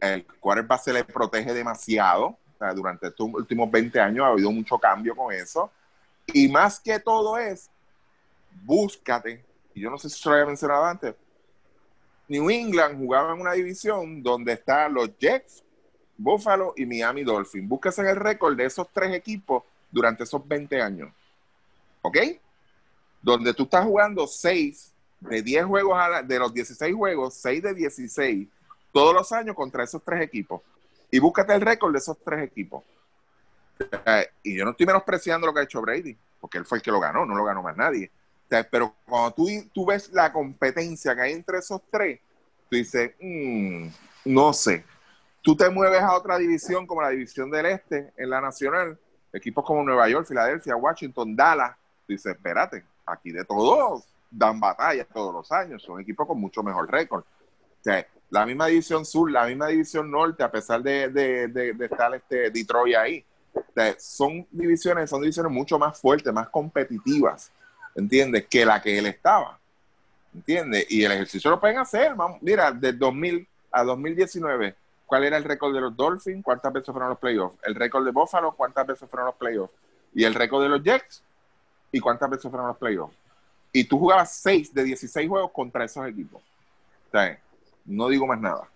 el quarterback se le protege demasiado, o sea, durante estos últimos 20 años ha habido mucho cambio con eso, y más que todo es, búscate, y yo no sé si se lo había mencionado antes, New England jugaba en una división donde están los Jets, Buffalo y Miami Dolphins. Búsquese el récord de esos tres equipos durante esos 20 años. ¿Ok? Donde tú estás jugando 6 de 10 juegos, a la- de los 16 juegos, 6 de 16, todos los años contra esos tres equipos. Y búscate el récord de esos tres equipos. Eh, y yo no estoy menospreciando lo que ha hecho Brady, porque él fue el que lo ganó, no lo ganó más nadie. Pero cuando tú, tú ves la competencia que hay entre esos tres, tú dices, "Mm, no sé. Tú te mueves a otra división como la división del Este en la Nacional, equipos como Nueva York, Filadelfia, Washington, Dallas. Dices, espérate, aquí de todos dan batalla todos los años, son equipos con mucho mejor récord. La misma división sur, la misma división norte, a pesar de, estar este Detroit ahí. Son divisiones, son divisiones mucho más fuertes, más competitivas, ¿entiendes? Que la que él estaba. ¿Entiendes? Y el ejercicio lo pueden hacer. Vamos, mira, del 2000 a 2019, ¿cuál era el récord de los Dolphins? ¿Cuántas veces fueron los playoffs? El récord de Buffalo, ¿cuántas veces fueron los playoffs? Y el récord de los Jets, ¿y cuántas veces fueron los playoffs? Y tú jugabas 6 de 16 juegos contra esos equipos. O sea, no digo más nada.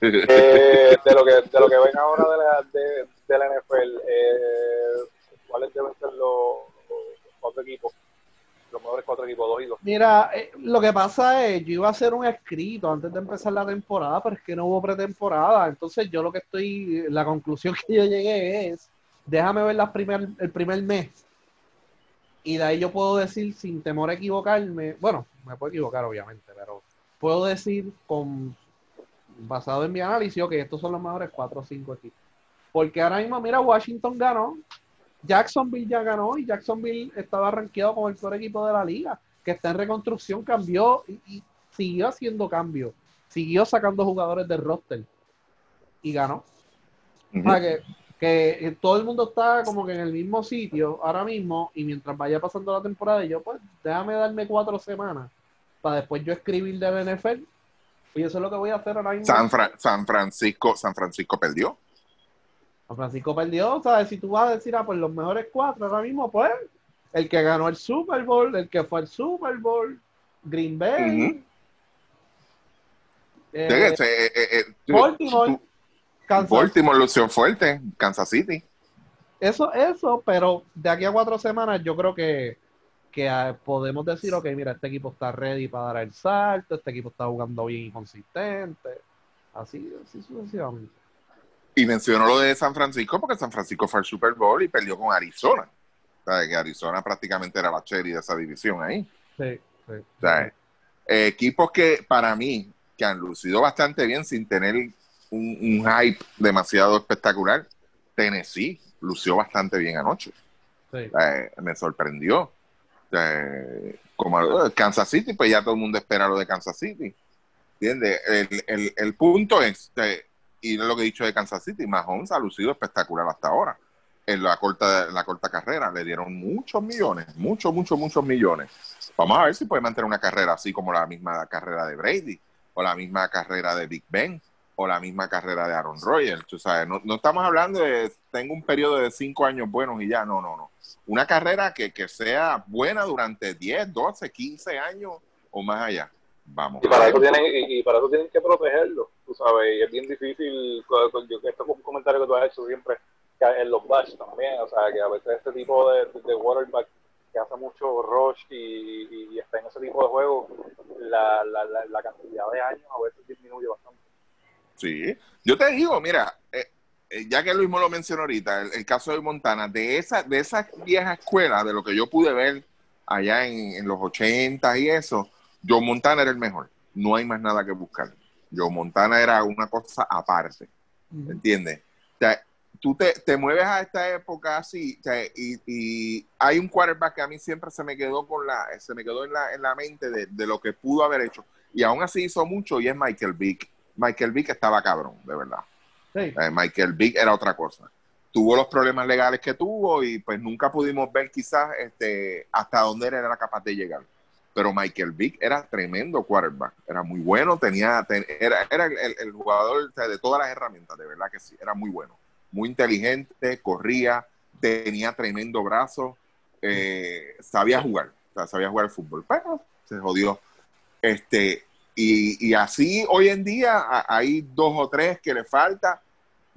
Eh, de lo que de lo que ven ahora de la, de, de la NFL, eh, ¿cuáles deben ser los, los cuatro equipos? Los mejores cuatro equipos, dos y dos. Mira, eh, lo que pasa es, yo iba a hacer un escrito antes de empezar la temporada, pero es que no hubo pretemporada. Entonces, yo lo que estoy, la conclusión que yo llegué es, déjame ver las primer, el primer mes. Y de ahí yo puedo decir, sin temor a equivocarme, bueno, me puedo equivocar, obviamente, pero puedo decir, con basado en mi análisis, que estos son los mejores cuatro o cinco equipos. Porque ahora mismo, mira, Washington ganó, Jacksonville ya ganó y Jacksonville estaba rankeado como el peor equipo de la liga, que está en reconstrucción, cambió y, y siguió haciendo cambios, siguió sacando jugadores del roster y ganó. O sea, que, que todo el mundo está como que en el mismo sitio ahora mismo y mientras vaya pasando la temporada, y yo pues déjame darme cuatro semanas para después yo escribir del NFL y eso es lo que voy a hacer ahora mismo. San, Fra- San Francisco, San Francisco perdió. San Francisco perdió, ¿sabes? Si tú vas a decir, ah, pues los mejores cuatro ahora mismo, pues, el que ganó el Super Bowl, el que fue al Super Bowl, Green Bay, Ujú. eh, Eh, eh, eh, eh, Baltimore, Kansas. Baltimore lució fuerte, Kansas City. Eso, eso, pero de aquí a cuatro semanas yo creo que, que ah, podemos decir, ok, mira, este equipo está ready para dar el salto, este equipo está jugando bien y consistente, así, así sucesivamente. Y mencionó lo de San Francisco porque San Francisco fue al Super Bowl y perdió con Arizona. Sea, que Arizona prácticamente era la cherry de esa división ahí. Sí, sí. Eh, equipos que para mí que han lucido bastante bien sin tener un, un hype demasiado espectacular. Tennessee lució bastante bien anoche. sí. Eh, me sorprendió. Eh, como eh, Kansas City, pues ya todo el mundo espera lo de Kansas City. ¿Entiendes? El, el, el punto es, eh, y es lo que he dicho de Kansas City, Mahomes ha lucido espectacular hasta ahora. En la corta, en la corta carrera le dieron muchos millones, muchos, muchos, muchos millones. Vamos a ver si puede mantener una carrera así como la misma carrera de Brady, o la misma carrera de Big Ben, o la misma carrera de Aaron Rodgers. Tú sabes, no, no estamos hablando de tengo un periodo de cinco años buenos y ya, no, no, no. Una carrera que, que sea buena durante 10, 12, 15 años o más allá. Vamos. Y para eso tienen, y, y para eso tienen que protegerlo, tú sabes, y es bien difícil, yo esto es un comentario que tú has hecho siempre, en los bash también, o sea, que a veces este tipo de, de quarterback que hace mucho rush y, y- y está en ese tipo de juego, la, la, la, la cantidad de años a veces disminuye bastante. Sí, yo te digo, mira, eh, eh, ya que Luis me lo mencionó ahorita, el, el caso de Montana, de esa, de esa vieja escuela, de lo que yo pude ver allá en, en los 80 y eso, Joe Montana era el mejor. No hay más nada que buscar. Joe Montana era una cosa aparte, ¿entiendes? O sea, tú te, te mueves a esta época así, sea, y, y hay un quarterback que a mí siempre se me quedó con la, se me quedó en la, en la mente de, de lo que pudo haber hecho. Y aún así hizo mucho y es Michael Vick. Michael Vick estaba cabrón, de verdad. Sí. Eh, Michael Vick era otra cosa. Tuvo los problemas legales que tuvo y pues nunca pudimos ver quizás este, hasta dónde él era capaz de llegar. Pero Michael Vick era tremendo quarterback, era muy bueno, tenía, ten- era, era el, el- el jugador de todas las herramientas, de verdad que sí, era muy bueno, muy inteligente, corría, tenía tremendo brazo, eh, sabía jugar, sabía jugar al fútbol, pero se jodió. Este, y, y así hoy en día hay dos o tres que le falta.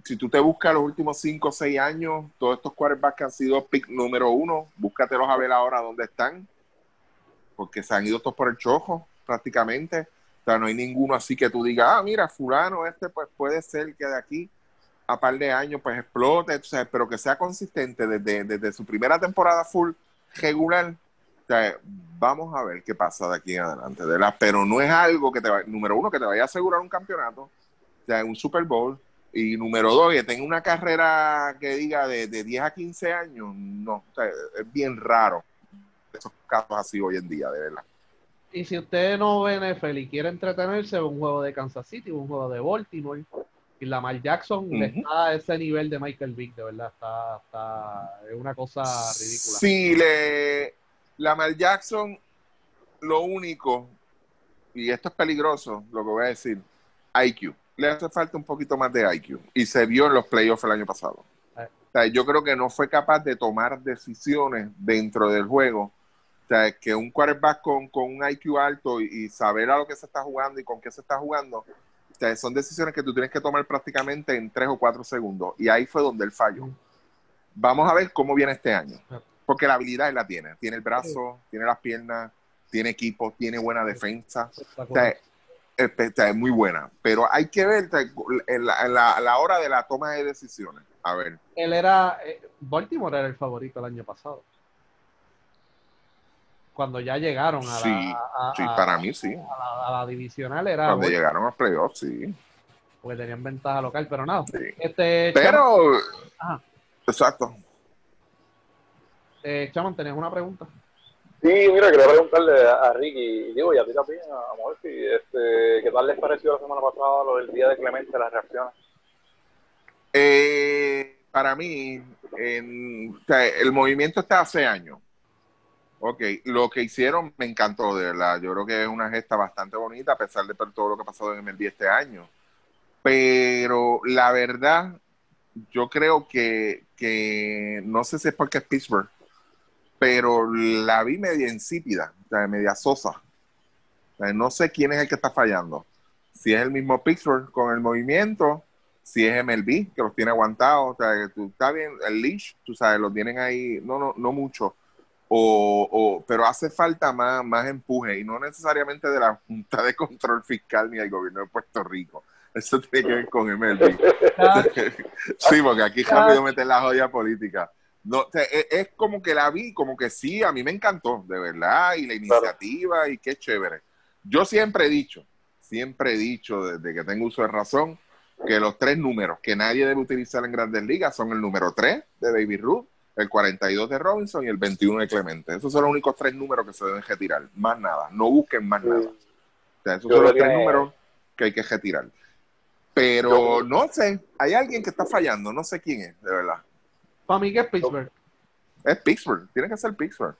Si tú te buscas los últimos cinco o seis años, todos estos quarterbacks que han sido pick número uno, búscatelos a ver ahora dónde están, porque se han ido todos por el chojo prácticamente. O sea, no hay ninguno así que tú digas, ah, mira, fulano, este pues puede ser que de aquí a par de años pues explote, sea, pero que sea consistente desde, desde su primera temporada full regular. Vamos a ver qué pasa de aquí en adelante, de verdad. Pero no es algo que te va, número uno, que te vaya a asegurar un campeonato, sea, un Super Bowl. Y número dos, que tenga una carrera que diga de, de 10 a 15 años, no, es bien raro esos casos así hoy en día, de verdad. Y si usted no ve NFL y quiere entretenerse, un juego de Kansas City, un juego de Baltimore. Y Lamar Jackson Ujú. está a ese nivel de Michael Vick, de verdad. Está, está, es una cosa ridícula. Sí, le, Lamar Jackson, lo único, y esto es peligroso, lo que voy a decir, IQ. Le hace falta un poquito más de IQ. Y se vio en los playoffs el año pasado. Eh. O sea, yo creo que no fue capaz de tomar decisiones dentro del juego. O sea, que un quarterback con, con un IQ alto y, y saber a lo que se está jugando y con qué se está jugando, o sea, son decisiones que tú tienes que tomar prácticamente en tres o cuatro segundos. Y ahí fue donde él falló. Vamos a ver cómo viene este año. Porque la habilidad él la tiene. Tiene el brazo, tiene las piernas, tiene equipo, tiene buena defensa. O sea, es, es- es muy buena. Pero hay que ver en la, en la- a la hora de la toma de decisiones. A ver. Él era, eh, Baltimore era el favorito el año pasado. Cuando ya llegaron a la, Sí, a- Sí, a- para mí sí. a la, a la divisional, era Cuando llegaron a playoffs, sí. porque tenían ventaja local, pero nada. sí. Este, Pero, exacto. eh, Chaman, ¿tenías una pregunta? Sí, mira, quería preguntarle a, a Ricky, digo, y a ti también, a Morphy, este, ¿qué tal les pareció la semana pasada lo del día de Clemente, las reacciones? Eh, para mí, en- o sea, el movimiento está hace años. Ok, lo que hicieron me encantó, de verdad. Yo creo que es una gesta bastante bonita, a pesar de todo lo que ha pasado en MLB este año. Pero la verdad, yo creo que, que no sé si es porque es Pittsburgh, pero la vi media insípida, media sosa. No sé quién es el que está fallando. Si es el mismo Pittsburgh con el movimiento, si es MLB, que los tiene aguantados, o sea, tú, está bien, el leash, tú sabes, los tienen ahí, no, no, no mucho, o, o- pero hace falta más, más empuje, y no necesariamente de la Junta de Control Fiscal ni del gobierno de Puerto Rico. Eso tiene que ver con MLB. sí, porque aquí rápido meten la joya política. No, o sea, es, es como que la vi, como que sí, a mí me encantó, de verdad, y la iniciativa, y qué chévere. Yo siempre he dicho, siempre he dicho, desde que tengo uso de razón, que los tres números que nadie debe utilizar en grandes ligas son el número 3 de Baby Ruth, el 42 de Robinson y el 21 de Clemente. Esos son los únicos tres números que se deben retirar. Más nada. No busquen más nada. O sea, esos Yo son los tres que- números que hay que retirar. Pero no sé, hay alguien que está fallando, no sé quién es, de verdad. Para mí que es Pittsburgh. Es Pittsburgh, tiene que ser Pittsburgh.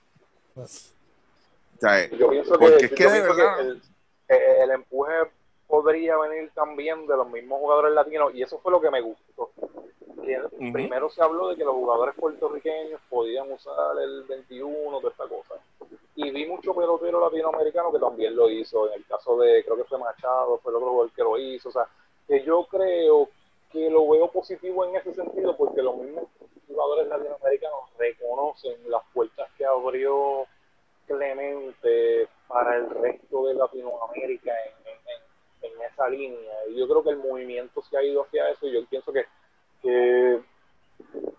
O sea, Yo pienso que, Porque es yo que de pienso que verdad- el, el empuje podría venir también de los mismos jugadores latinos y eso fue lo que me gustó. Primero se habló de que los jugadores puertorriqueños podían usar el 21, toda esta cosa. Y vi mucho pelotero latinoamericano que también lo hizo. En el caso de, creo que fue Machado, fue el otro jugador que lo hizo. O sea, que yo creo que lo veo positivo en ese sentido porque los mismos jugadores latinoamericanos reconocen las puertas que abrió Clemente para el resto de Latinoamérica en, en- en esa línea. Y yo creo que el movimiento se ha ido hacia eso y yo pienso que, que,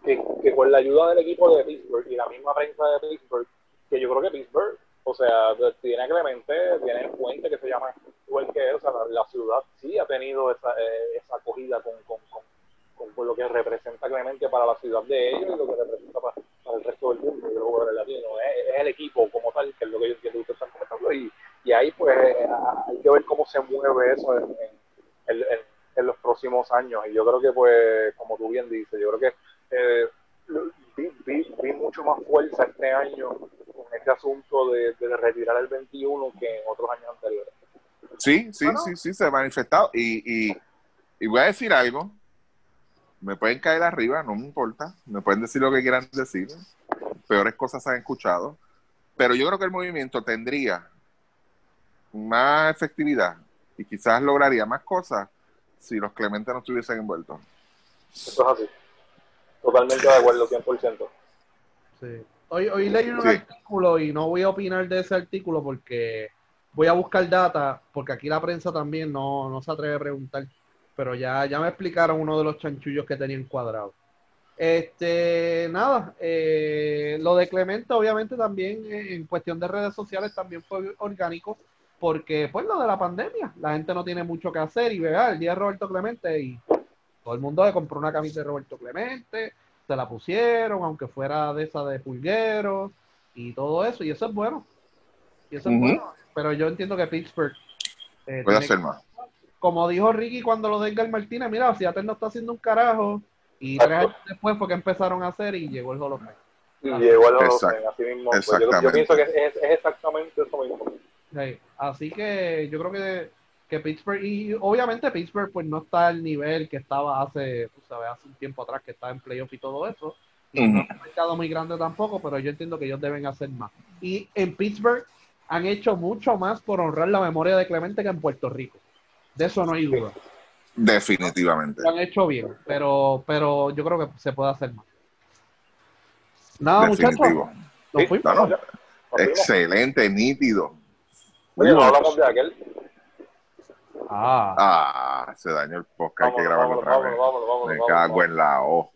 que, que con la ayuda del equipo de Pittsburgh y la misma prensa de Pittsburgh, que yo creo que Pittsburgh, o sea, tiene Clemente, tiene el puente que se llama igual que él, o sea, la, ciudad sí ha tenido esa, eh, esa acogida con, lo que representa Clemente para la ciudad de ellos y lo que representa para, el resto del mundo, de los jugadores latinos. Es, es el equipo como tal, que es lo que yo entiendo que están comentando. Y, y ahí, pues, eh, hay que ver cómo se mueve eso en- en los próximos años. Y yo creo que, pues, como tú bien dices, yo creo que eh, vi, vi, vi mucho más fuerza este año con este asunto de, de retirar el 21 que en otros años anteriores. Sí, sí, Bueno. sí, sí, se ha manifestado. Y, y, y voy a decir algo. Me pueden caer arriba, no me importa. Me pueden decir lo que quieran decir. Peores cosas se han escuchado. Pero yo creo que el movimiento tendría más efectividad y quizás lograría más cosas si los Clementes no estuviesen envueltos. Eso es así. Totalmente de acuerdo, 100%. Sí. Hoy, hoy leí un Sí. artículo y no voy a opinar de ese artículo porque voy a buscar data, porque aquí la prensa también no, no se atreve a preguntar, pero ya, ya me explicaron uno de los chanchullos que tenían cuadrado. Este, nada, eh, lo de Clemente obviamente también eh, en cuestión de redes sociales también fue orgánico, porque pues lo de la pandemia, la gente no tiene mucho que hacer y vea el día de Roberto Clemente y todo el mundo le compró una camisa de Roberto Clemente, se la pusieron, aunque fuera de esa de pulgueros y todo eso, y eso es bueno. Y eso es bueno. Pero yo entiendo que Pittsburgh, eh, Puede hacer que- más. como dijo Ricky cuando lo de Edgar Martínez, mira, Seattle no está haciendo un carajo, y tres años después fue que empezaron a hacer y llegó el Fame. Y llegó Exacto. Fame, así mismo. Pues yo, pienso que es, es exactamente eso mismo. Sí, Así que yo creo que, que Pittsburgh, y obviamente Pittsburgh pues no está al nivel que estaba hace, tú sabes, hace un tiempo atrás que estaba en playoff y todo eso. Y no es un mercado muy grande tampoco, pero yo entiendo que ellos deben hacer más. Y en Pittsburgh han hecho mucho más por honrar la memoria de Clemente que en Puerto Rico. De eso no hay duda. Definitivamente. Lo han hecho bien, pero, pero yo creo que se puede hacer más. Nada, muchachos. Sí, no, no. Nos fuimos. Excelente, nítido. Oye, no hablamos de aquel. Ah, Ah, se dañó el podcast, hay que grabarlo vámonos, otra vez. vámonos, vámonos, Me vámonos, cago en la O.